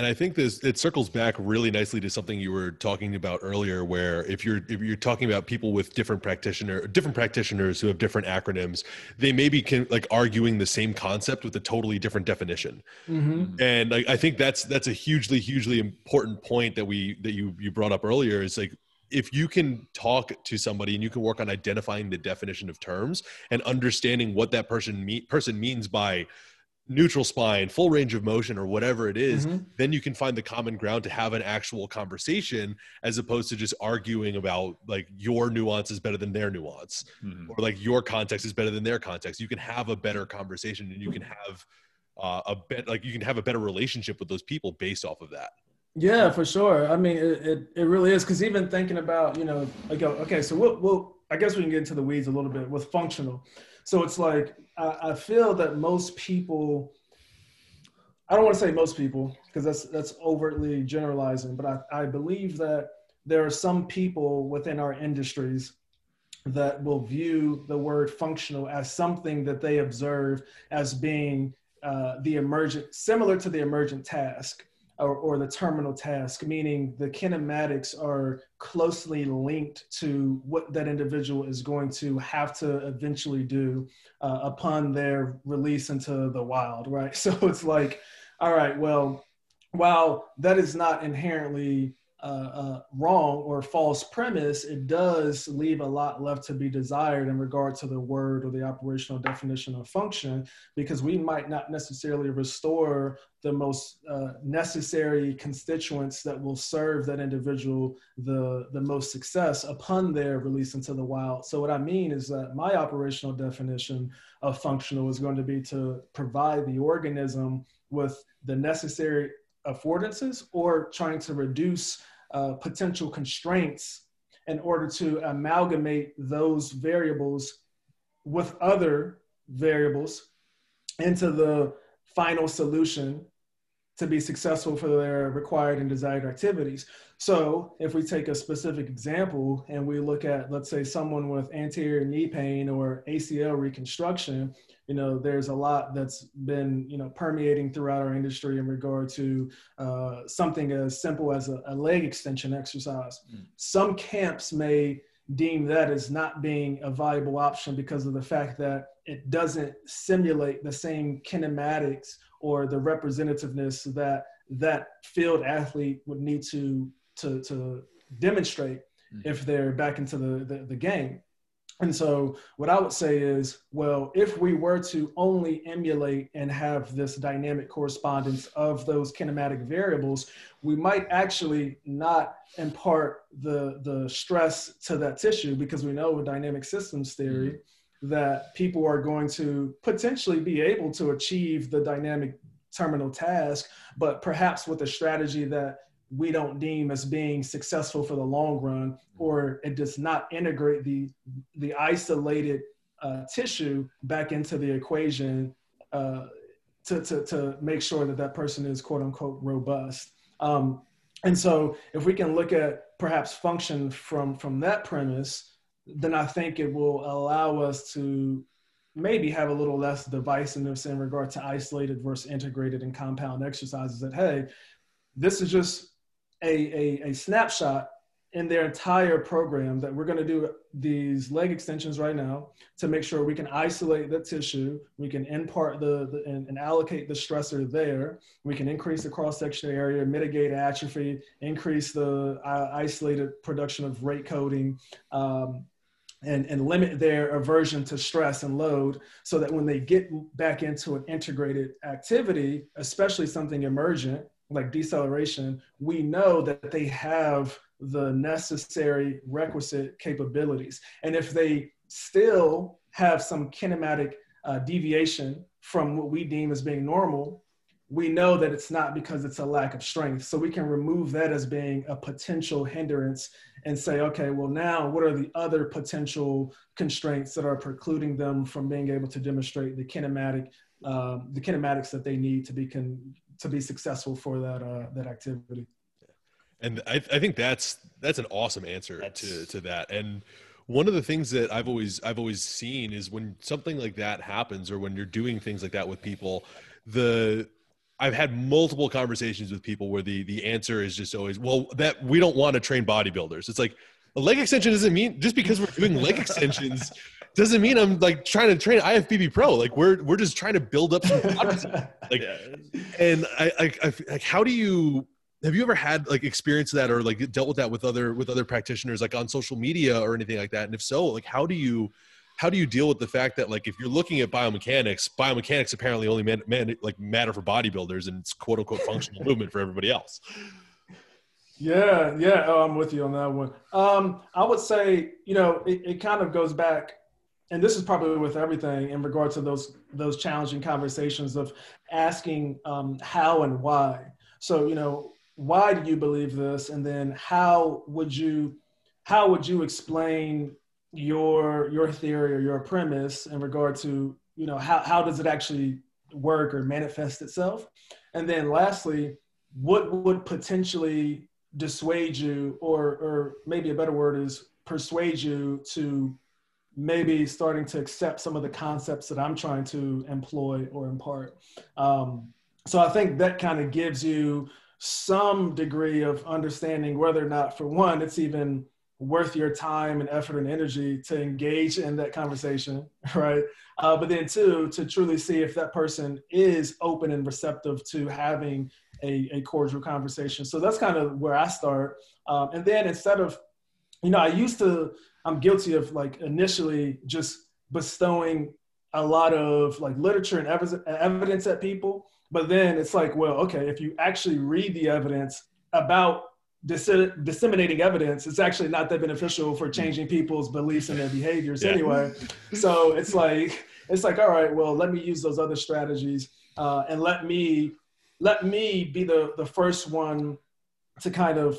And I think this it circles back really nicely to something you were talking about earlier, where if you're if you're talking about people with different practitioner different practitioners who have different acronyms, they may be can, like arguing the same concept with a totally different definition. Mm-hmm. And I, I think that's that's a hugely hugely important point that we that you you brought up earlier is like if you can talk to somebody and you can work on identifying the definition of terms and understanding what that person me- person means by neutral spine, full range of motion, or whatever it is, mm-hmm. then you can find the common ground to have an actual conversation as opposed to just arguing about like your nuance is better than their nuance mm-hmm. or like your context is better than their context. You can have a better conversation and you can have uh, a bit like you can have a better relationship with those people based off of that. Yeah, for sure. I mean, it, it, it really is because even thinking about, you know, like, okay, so we'll, we'll, I guess we can get into the weeds a little bit with functional. So it's like I, I feel that most people, I don't want to say most people because that's that's overtly generalizing, but I, I believe that there are some people within our industries that will view the word functional as something that they observe as being uh, the emergent, similar to the emergent task or, or the terminal task, meaning the kinematics are closely linked to what that individual is going to have to eventually do uh, upon their release into the wild, right? So it's like, all right, well, while that is not inherently uh, uh, wrong or false premise, it does leave a lot left to be desired in regard to the word or the operational definition of function, because we might not necessarily restore the most uh, necessary constituents that will serve that individual the, the most success upon their release into the wild. So, what I mean is that my operational definition of functional is going to be to provide the organism with the necessary affordances or trying to reduce uh, potential constraints in order to amalgamate those variables with other variables into the final solution to be successful for their required and desired activities. So if we take a specific example and we look at, let's say, someone with anterior knee pain or ACL reconstruction, you know, there's a lot that's been, you know, permeating throughout our industry in regard to uh, something as simple as a, a leg extension exercise. Mm. Some camps may deem that as not being a viable option because of the fact that it doesn't simulate the same kinematics or the representativeness that that field athlete would need to to, to demonstrate mm-hmm. if they're back into the, the, the game. And so, what I would say is, well, if we were to only emulate and have this dynamic correspondence of those kinematic variables, we might actually not impart the, the stress to that tissue because we know with dynamic systems theory mm-hmm. that people are going to potentially be able to achieve the dynamic terminal task, but perhaps with a strategy that we don't deem as being successful for the long run, or it does not integrate the the isolated uh, tissue back into the equation uh, to, to, to make sure that that person is quote unquote robust. Um, and so if we can look at perhaps function from from that premise, then I think it will allow us to maybe have a little less divisiveness in regard to isolated versus integrated and compound exercises that hey this is just a, a, a snapshot in their entire program that we're going to do these leg extensions right now to make sure we can isolate the tissue, we can impart the, the and, and, allocate the stressor there, we can increase the cross-sectional area, mitigate atrophy, increase the uh, isolated production of rate coding, um, and, and limit their aversion to stress and load so that when they get back into an integrated activity, especially something emergent, like deceleration, we know that they have the necessary requisite capabilities. And if they still have some kinematic uh, deviation from what we deem as being normal, we know that it's not because it's a lack of strength. So we can remove that as being a potential hindrance and say, okay, well, now what are the other potential constraints that are precluding them from being able to demonstrate the kinematic, um, the kinematics that they need to be con- to be successful for that uh, that activity. And I, I think that's that's an awesome answer that's... to to that. And one of the things that I've always I've always seen is when something like that happens, or when you're doing things like that with people, the I've had multiple conversations with people where the the answer is just always, well, that we don't want to train bodybuilders. It's like a leg extension doesn't mean just because we're doing leg extensions doesn't mean I'm like trying to train IFBB Pro. Like we're we're just trying to build up some like, and I, I, I like how do you have you ever had like experience that or like dealt with that with other with other practitioners like on social media or anything like that? And if so, like how do you how do you deal with the fact that like if you're looking at biomechanics, biomechanics apparently only man, man like matter for bodybuilders and it's quote unquote functional movement for everybody else. Yeah, yeah, oh, I'm with you on that one. Um, I would say, you know, it, it kind of goes back, and this is probably with everything in regard to those those challenging conversations of asking um, how and why. So, you know, why do you believe this, and then how would you how would you explain your your theory or your premise in regard to you know how, how does it actually work or manifest itself and then lastly what would potentially dissuade you or or maybe a better word is persuade you to maybe starting to accept some of the concepts that i'm trying to employ or impart um, so i think that kind of gives you some degree of understanding whether or not for one it's even worth your time and effort and energy to engage in that conversation, right? Uh, but then two, to truly see if that person is open and receptive to having a, a cordial conversation. So that's kind of where I start. Um, and then instead of, you know, I used to, I'm guilty of like initially just bestowing a lot of like literature and evidence at people. But then it's like, well, okay, if you actually read the evidence about dis- disseminating evidence it's actually not that beneficial for changing people's beliefs and their behaviors yeah. anyway. So it's like it's like all right, well, let me use those other strategies uh, and let me let me be the the first one to kind of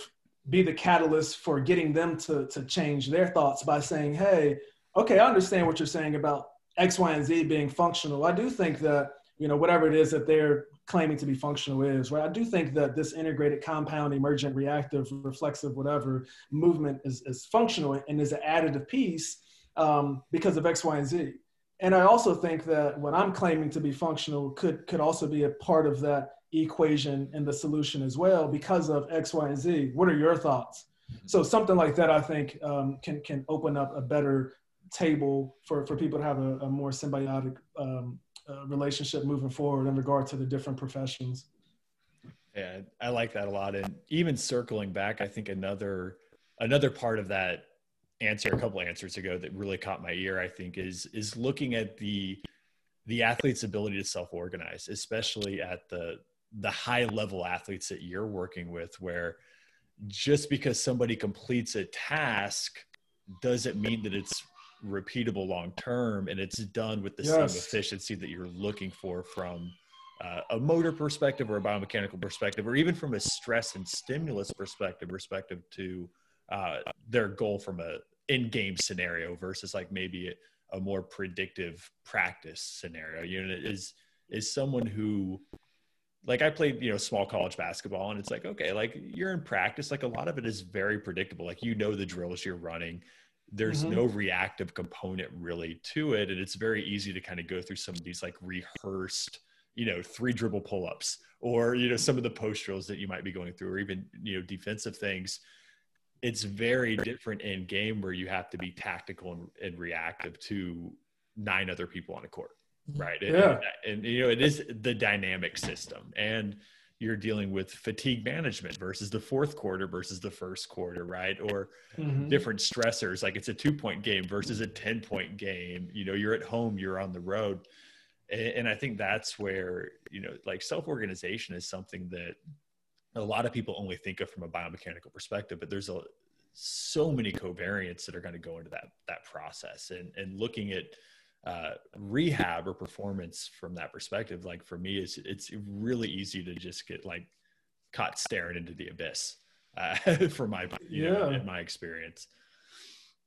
be the catalyst for getting them to to change their thoughts by saying, hey, okay, I understand what you're saying about X, Y, and Z being functional. I do think that you know whatever it is that they're claiming to be functional is, right? I do think that this integrated compound, emergent, reactive, reflexive, whatever movement is, is functional and is an additive piece um, because of X, Y, and Z. And I also think that what I'm claiming to be functional could, could also be a part of that equation and the solution as well because of X, Y, and Z. What are your thoughts? So something like that, I think, um, can, can open up a better table for, for people to have a, a more symbiotic um, uh, relationship moving forward in regard to the different professions. Yeah, I like that a lot. And even circling back, I think another another part of that answer a couple answers ago that really caught my ear, I think, is is looking at the the athlete's ability to self-organize, especially at the the high level athletes that you're working with, where just because somebody completes a task doesn't mean that it's repeatable long term and it's done with the yes. same efficiency that you're looking for from uh, a motor perspective or a biomechanical perspective or even from a stress and stimulus perspective perspective to uh, their goal from a in-game scenario versus like maybe a, a more predictive practice scenario you know is is someone who like I played, you know, small college basketball and it's like, okay, like you're in practice, like a lot of it is very predictable. Like you know the drills you're running there's mm-hmm. no reactive component really to it and it's very easy to kind of go through some of these like rehearsed you know three dribble pull-ups or you know some of the post drills that you might be going through or even you know defensive things it's very different in game where you have to be tactical and, and reactive to nine other people on a court right yeah. and, and you know it is the dynamic system and you're dealing with fatigue management versus the fourth quarter versus the first quarter, right? Or mm-hmm. different stressors, like it's a two point game versus a 10 point game. You know, you're at home, you're on the road. And, and I think that's where, you know, like self organization is something that a lot of people only think of from a biomechanical perspective, but there's a, so many covariants that are going to go into that that process and and looking at uh, rehab or performance from that perspective, like for me, it's it's really easy to just get like caught staring into the abyss. Uh, for my you yeah. know, in my experience.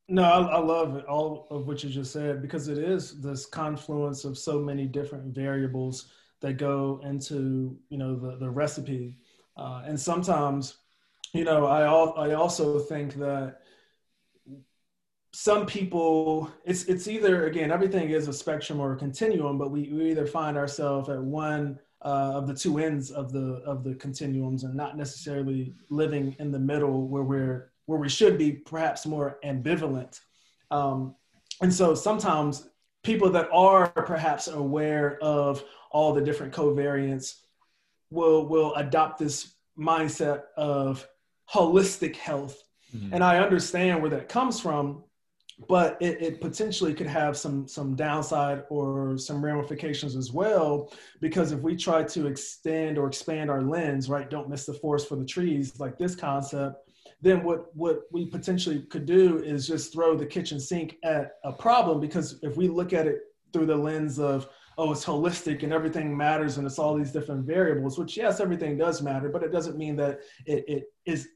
No, I, I, love it, all of what you just said because it is this confluence of so many different variables that go into you know the the recipe, uh, and sometimes, you know, I al- I also think that some people it's it's either again everything is a spectrum or a continuum but we, we either find ourselves at one uh, of the two ends of the of the continuums and not necessarily living in the middle where we're where we should be perhaps more ambivalent um, and so sometimes people that are perhaps aware of all the different covariants will will adopt this mindset of holistic health mm-hmm. and i understand where that comes from but it, it, potentially could have some some downside or some ramifications as well because if we try to extend or expand our lens right don't miss the forest for the trees like this concept then what what we potentially could do is just throw the kitchen sink at a problem because if we look at it through the lens of oh it's holistic and everything matters and it's all these different variables which yes everything does matter but it doesn't mean that it, it is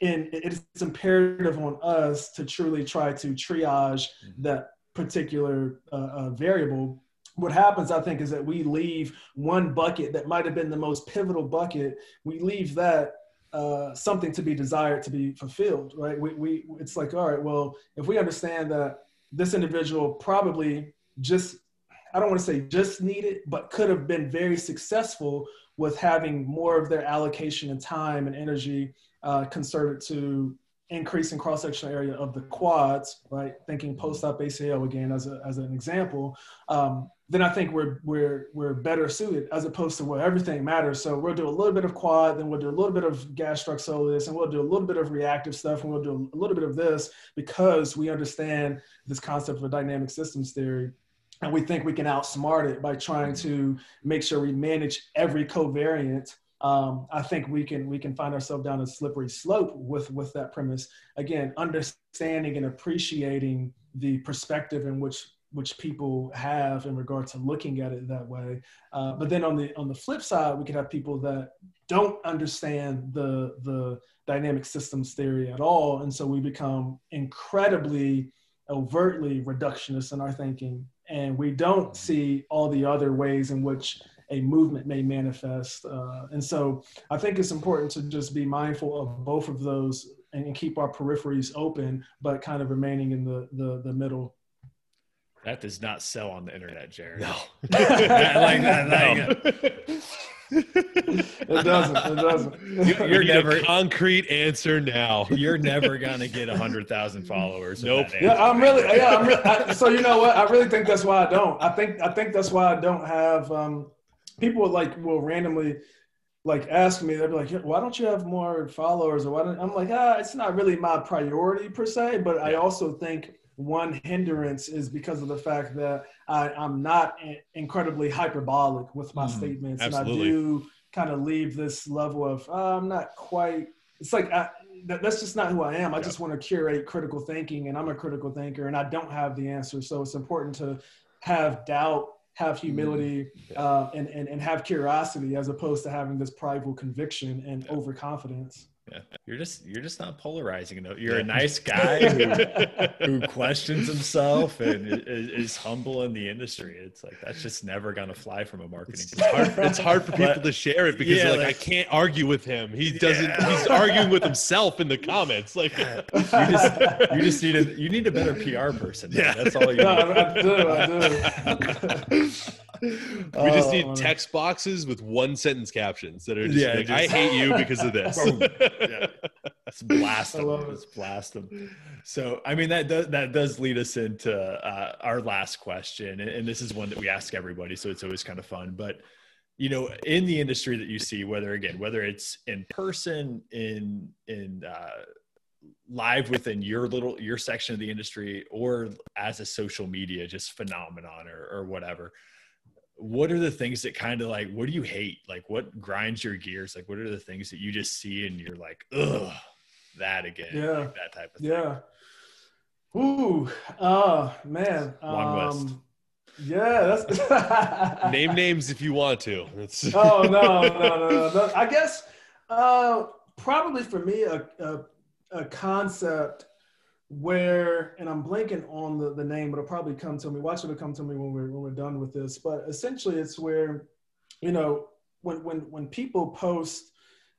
and it's imperative on us to truly try to triage mm-hmm. that particular uh, uh, variable. What happens i think is that we leave one bucket that might have been the most pivotal bucket. We leave that uh, something to be desired to be fulfilled right? We, we it's like all right well if we understand that this individual probably just i don't want to say just needed but could have been very successful with having more of their allocation and time and energy uh, concerted to increasing cross-sectional area of the quads, right? Thinking post-op ACL again as, a, as an example, um, then I think we're, we're, we're better suited as opposed to where everything matters. So we'll do a little bit of quad, then we'll do a little bit of gastroc soleus, and we'll do a little bit of reactive stuff, and we'll do a little bit of this because we understand this concept of a dynamic systems theory. And we think we can outsmart it by trying to make sure we manage every covariant um, I think we can we can find ourselves down a slippery slope with with that premise. Again, understanding and appreciating the perspective in which which people have in regard to looking at it that way. Uh, but then on the on the flip side, we could have people that don't understand the the dynamic systems theory at all, and so we become incredibly overtly reductionist in our thinking, and we don't see all the other ways in which a movement may manifest. Uh, and so I think it's important to just be mindful of both of those and keep our peripheries open, but kind of remaining in the, the, the middle. That does not sell on the internet, Jared. No. like that. No. it doesn't. It doesn't. You, you're never concrete answer now. You're never gonna get a hundred thousand followers. Nope. Yeah, I'm really. Yeah, I'm really. I, so you know what? I really think that's why I don't. I think. I think that's why I don't have. Um, people would like will randomly like ask me, they'd be like, why don't you have more followers? Or why don't I'm like, ah, it's not really my priority per se, but I also think one hindrance is because of the fact that I, am not incredibly hyperbolic with my mm, statements. Absolutely. And I do kind of leave this level of, uh, I'm not quite, it's like, I, that, that's just not who I am. I just want to curate critical thinking and I'm a critical thinker and I don't have the answer. So it's important to have doubt have humility mm-hmm. uh, and, and, and have curiosity as opposed to having this prideful conviction and overconfidence. Yeah. You're just you're just not polarizing enough. You're a nice guy who, who questions himself and is, is, humble in the industry. It's like that's just never gonna fly from a marketing. It's hard, it's hard for people but, to share it because yeah, like, like, I can't argue with him. He doesn't. Yeah. He's arguing with himself in the comments. Like you just you just need a you need a better PR person. Man. Yeah, that's all you. No. I do. I do. we just oh, need oh, text boxes with one sentence captions that are just yeah, like, just, I hate you because of this. Yeah. Let's blast them. Let's blast them. So, I mean, that does, that does lead us into uh, our last question. And this is one that we ask everybody. So it's always kind of fun. But, you know, in the industry that you see, whether again, whether it's in person, in, in, uh, live within your little your section of the industry or as a social media just phenomenon or, or whatever what are the things that kind of like what do you hate? Like what grinds your gears? Like what are the things that you just see and you're like ugh that again yeah. like that type of thing. Yeah. Ooh oh man long um, list yeah that's name names if you want to. Oh no, no no no no. I guess uh probably for me a, a, a concept where and I'm blanking on the, the name, but it'll probably come to me. Watch it'll come to me when we're when we're done with this. But essentially it's where, you know, when when when people post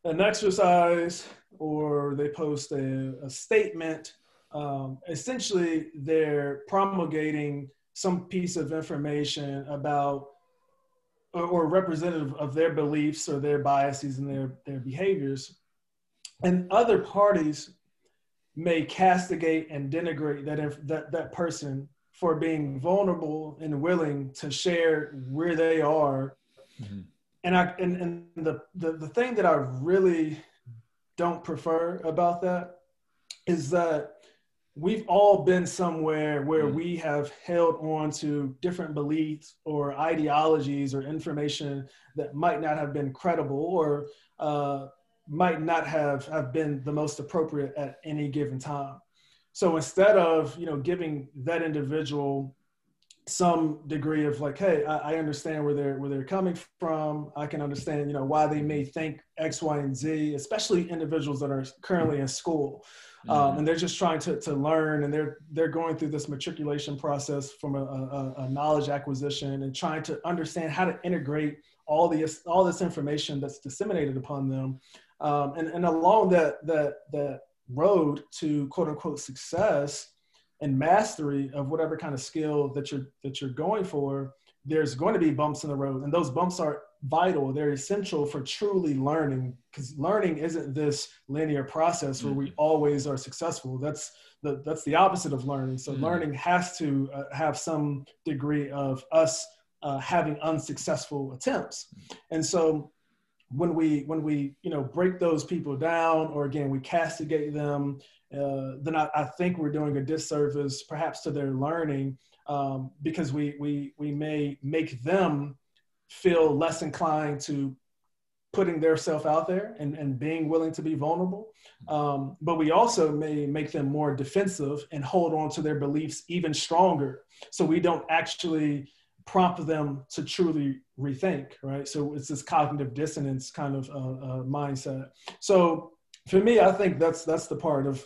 an exercise or they post a, a statement, um, essentially they're promulgating some piece of information about or, or representative of their beliefs or their biases and their their behaviors, and other parties may castigate and denigrate that that that person for being vulnerable and willing to share where they are. Mm-hmm. And I and, and the, the the thing that I really don't prefer about that is that we've all been somewhere where mm-hmm. we have held on to different beliefs or ideologies or information that might not have been credible or uh, might not have, have been the most appropriate at any given time. So instead of you know giving that individual some degree of like, hey, I, I, understand where they're where they're coming from. I can understand, you know, why they may think X, Y, and Z, especially individuals that are currently in school. Um, mm-hmm. and they're just trying to, to learn and they're they're going through this matriculation process from a, a, a knowledge acquisition and trying to understand how to integrate all the all this information that's disseminated upon them um, and, and along that that that road to quote unquote success and mastery of whatever kind of skill that you're that you're going for there's going to be bumps in the road. And those bumps are vital. They're essential for truly learning because learning isn't this linear process where we mm-hmm. always are successful. That's the that's the opposite of learning. So mm-hmm. learning has to uh, have some degree of us uh, having unsuccessful attempts. And so when we when we you know break those people down or again we castigate them uh, then I, I, think we're doing a disservice perhaps to their learning um, because we we we may make them feel less inclined to putting their self out there and, and being willing to be vulnerable. Um, but we also may make them more defensive and hold on to their beliefs even stronger. So we don't actually prompt them to truly rethink, right? So it's this cognitive dissonance kind of uh, uh, mindset. So for me, I think that's that's the part of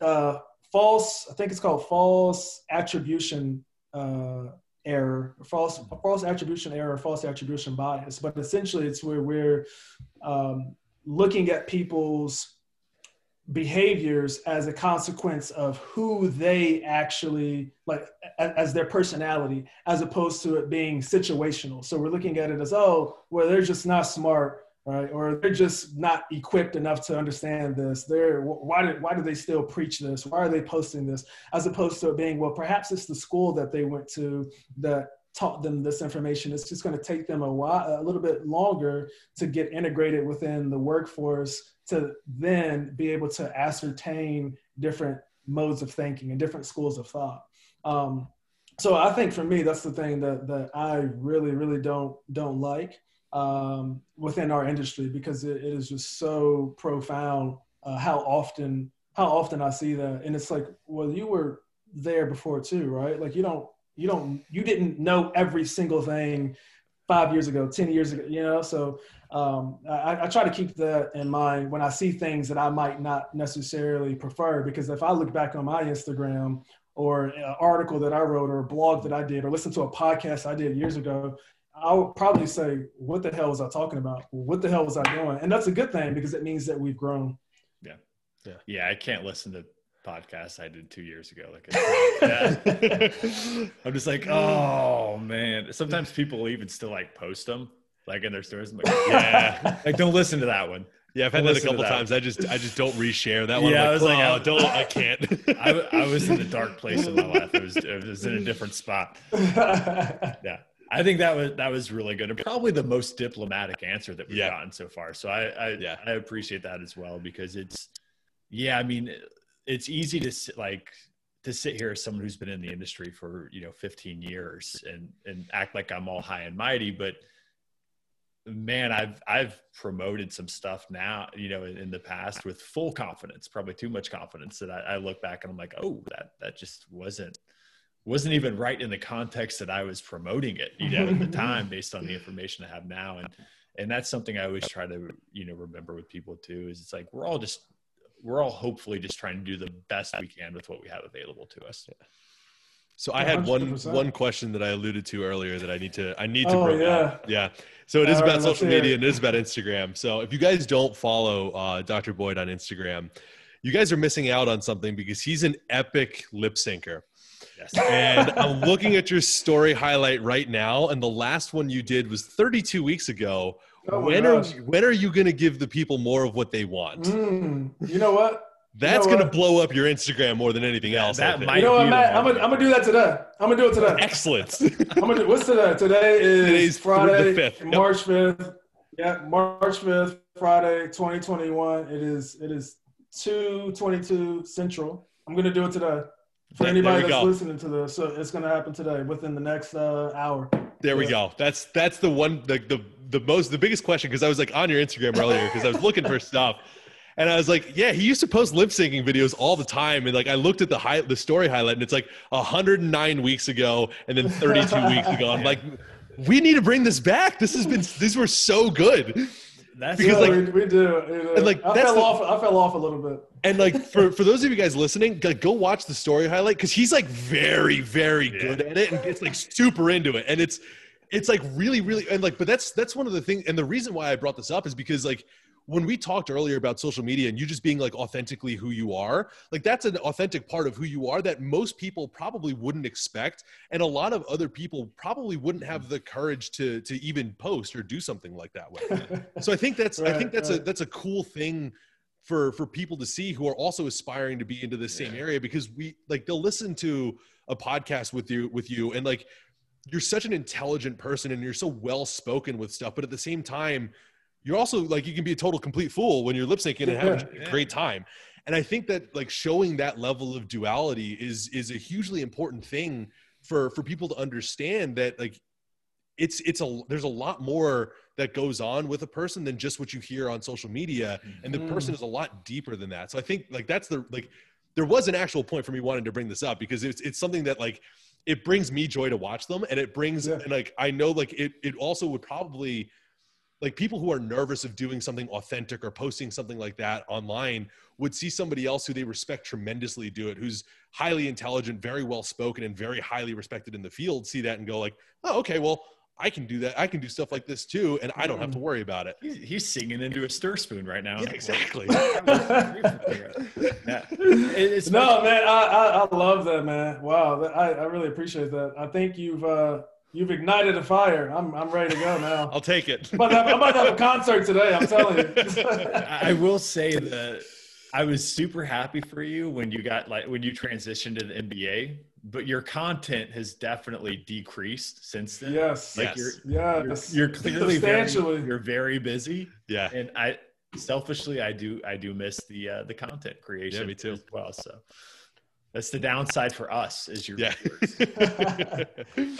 uh, false. I think it's called false attribution uh, error, false false attribution error, false attribution bias. But essentially, it's where we're um, looking at people's behaviors as a consequence of who they actually like as their personality as opposed to it being situational. So we're looking at it as oh well they're just not smart right? Or they're just not equipped enough to understand this. They're why did why do they still preach this? Why are they posting this? As opposed to it being well perhaps it's the school that they went to that taught them this information. It's just going to take them a while, a little bit longer to get integrated within the workforce to then be able to ascertain different modes of thinking and different schools of thought. Um, so I think for me, that's the thing that, that I really, really don't, don't like um, within our industry because it, it is just so profound uh, how often, how often I see that. And it's like, well, you were there before too, right? Like you don't, you don't, you didn't know every single thing five years ago, 10 years ago, you know? So um, I, I, try to keep that in mind when I see things that I might not necessarily prefer, because if I look back on my Instagram or an article that I wrote or a blog that I did or listen to a podcast I did years ago, I would probably say, what the hell was I talking about? What the hell was I doing? And that's a good thing because it means that we've grown. Yeah. Yeah. Yeah. I can't listen to podcast I did two years ago. Like. I'm just like, oh man. Sometimes people even still like post them like in their stories. I'm like, yeah, like don't listen to that one. Yeah, I've had that a couple times. I just I just don't reshare that one. Yeah, like, I was like, oh, don't, I can't. I, I was in a dark place in my life. It was it was in a different spot. Yeah. I think that was that was really good and probably the most diplomatic answer that we've yeah. gotten so far. So I I, yeah. I appreciate that as well because it's yeah, I mean it's easy to like to sit here as someone who's been in the industry for you know 15 years and and act like I'm all high and mighty, but man, I've I've promoted some stuff now, you know, in, in the past with full confidence, probably too much confidence that I, I, look back and I'm like, oh, that that just wasn't wasn't even right in the context that I was promoting it, you know, at the time based on the information I have now. And and that's something I always try to, you know, remember with people too, is it's like we're all just we're all hopefully just trying to do the best we can with what we have available to us. Yeah. So I had 100%. one one question that I alluded to earlier that I need to I need to oh, yeah. yeah. So it is All about right, social media and it is about Instagram. So if you guys don't follow uh, Dr. Boyd on Instagram, you guys are missing out on something because he's an epic lip syncer. Yes. And I'm looking at your story highlight right now, and the last one you did was 32 weeks ago. Oh when are when are you going to give the people more of what they want? Mm, you know what? That's you know going to blow up your Instagram more than anything else. That might. You know what, Matt? I'm gonna, I'm gonna do that today. I'm gonna do it today. Excellent. I'm gonna. Do, what's today? Today is Today's Friday, the 5th. March 5th. Yeah, March 5th, Friday, 2021. It is. It is 2:22 Central. I'm gonna do it today for anybody that's go. listening to this. So it's gonna happen today within the next uh, hour. There we go. That's that's the one the the the most the biggest question because I was like on your Instagram earlier because I was looking for stuff and I was like, yeah, he used to post lip syncing videos all the time. And like, I looked at the high, the story highlight and it's like 109 weeks ago and then 32 weeks ago. I'm like, we need to bring this back. This has been, these were so good. That's because yeah, like we, we do. And like I fell the, off. I fell off a little bit. And like for for those of you guys listening, like, go watch the story highlight because he's like very very good at it and it's like super into it. And it's it's like really really and like but that's that's one of the things. And the reason why I brought this up is because like when we talked earlier about social media and you just being like authentically who you are, like that's an authentic part of who you are that most people probably wouldn't expect, and a lot of other people probably wouldn't have the courage to to even post or do something like that with. so I think that's right, I think that's right. a that's a cool thing for for people to see who are also aspiring to be into the same yeah. area because we like they'll listen to a podcast with you with you and like you're such an intelligent person and you're so well spoken with stuff but at the same time you're also like you can be a total complete fool when you're lip syncing and having yeah. a great time and i think that like showing that level of duality is is a hugely important thing for for people to understand that like it's it's a there's a lot more that goes on with a person than just what you hear on social media and the person mm. is a lot deeper than that so i think like that's the like there was an actual point for me wanting to bring this up because it's it's something that like it brings me joy to watch them and it brings yeah. and like i know like it it also would probably like people who are nervous of doing something authentic or posting something like that online would see somebody else who they respect tremendously do it who's highly intelligent very well spoken and very highly respected in the field see that and go like oh okay well I can do that. I can do stuff like this too, and I don't have to worry about it. He's, he's singing into a stir spoon right now. Yeah, exactly. yeah. It's no, man, I, I, I love that, man. Wow, I, I really appreciate that. I think you've uh, You've ignited a fire. I'm, I'm ready to go now. I'll take it. I'm about, have, I'm about to have a concert today. I'm telling you. I will say that I was super happy for you when you got like when you transitioned to the NBA, but your content has definitely decreased since then. Yes. Like yes. You're, yes. You're, you're clearly very, you're very busy. Yeah. And I selfishly I do I do miss the uh, the content creation yeah, me too. as well. So that's the downside for us as your yeah.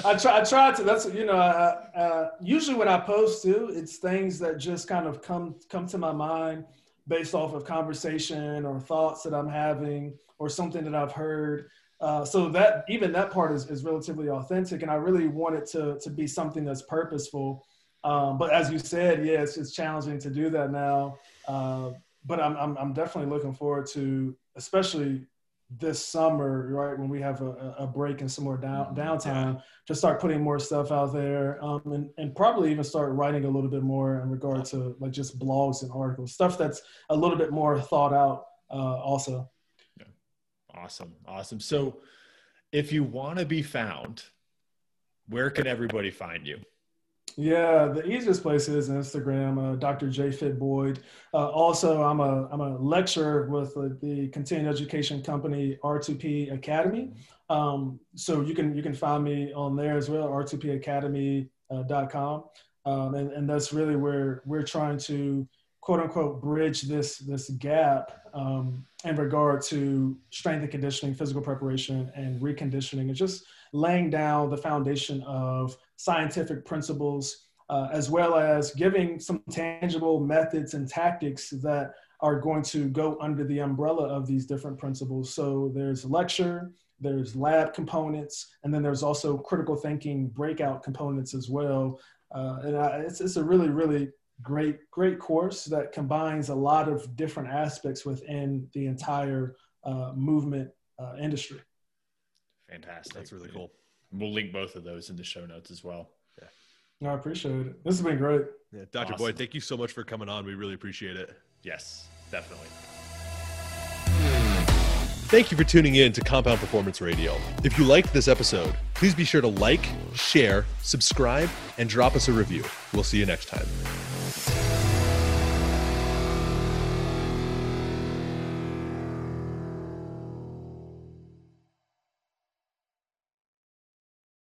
I try. I try to. That's you know. Uh, uh, usually when I post too, it's things that just kind of come come to my mind based off of conversation or thoughts that I'm having or something that I've heard. Uh, so that even that part is, is relatively authentic, and I really want it to to be something that's purposeful. Um, but as you said, yeah, it's, it's challenging to do that now. Uh, but I'm, I'm I'm definitely looking forward to, especially this summer, right when we have a, a break and some more down, mm-hmm. downtime, to start putting more stuff out there, um, and and probably even start writing a little bit more in regard to like just blogs and articles, stuff that's a little bit more thought out. Uh, also. Yeah. Awesome, awesome. So, if you want to be found, where can everybody find you? Yeah, the easiest place is Instagram, uh, Dr. J Fit Boyd. Uh, also, I'm a I'm a lecturer with uh, the continuing education company R2P Academy. Um, so you can you can find me on there as well, r2pacademy.com, uh, um, and and that's really where we're trying to quote unquote bridge this this gap um, in regard to strength and conditioning, physical preparation, and reconditioning, and just laying down the foundation of scientific principles, uh, as well as giving some tangible methods and tactics that are going to go under the umbrella of these different principles. So there's lecture, there's lab components, and then there's also critical thinking breakout components as well. Uh, and I, it's, it's a really, really great, great course that combines a lot of different aspects within the entire uh, movement uh, industry. Fantastic. That's really cool. We'll link both of those in the show notes as well. Yeah. No, I appreciate it. This has been great. Yeah, Dr. Awesome. Boyd, thank you so much for coming on. We really appreciate it. Yes, definitely. Thank you for tuning in to Compound Performance Radio. If you liked this episode, please be sure to like, share, subscribe, and drop us a review. We'll see you next time.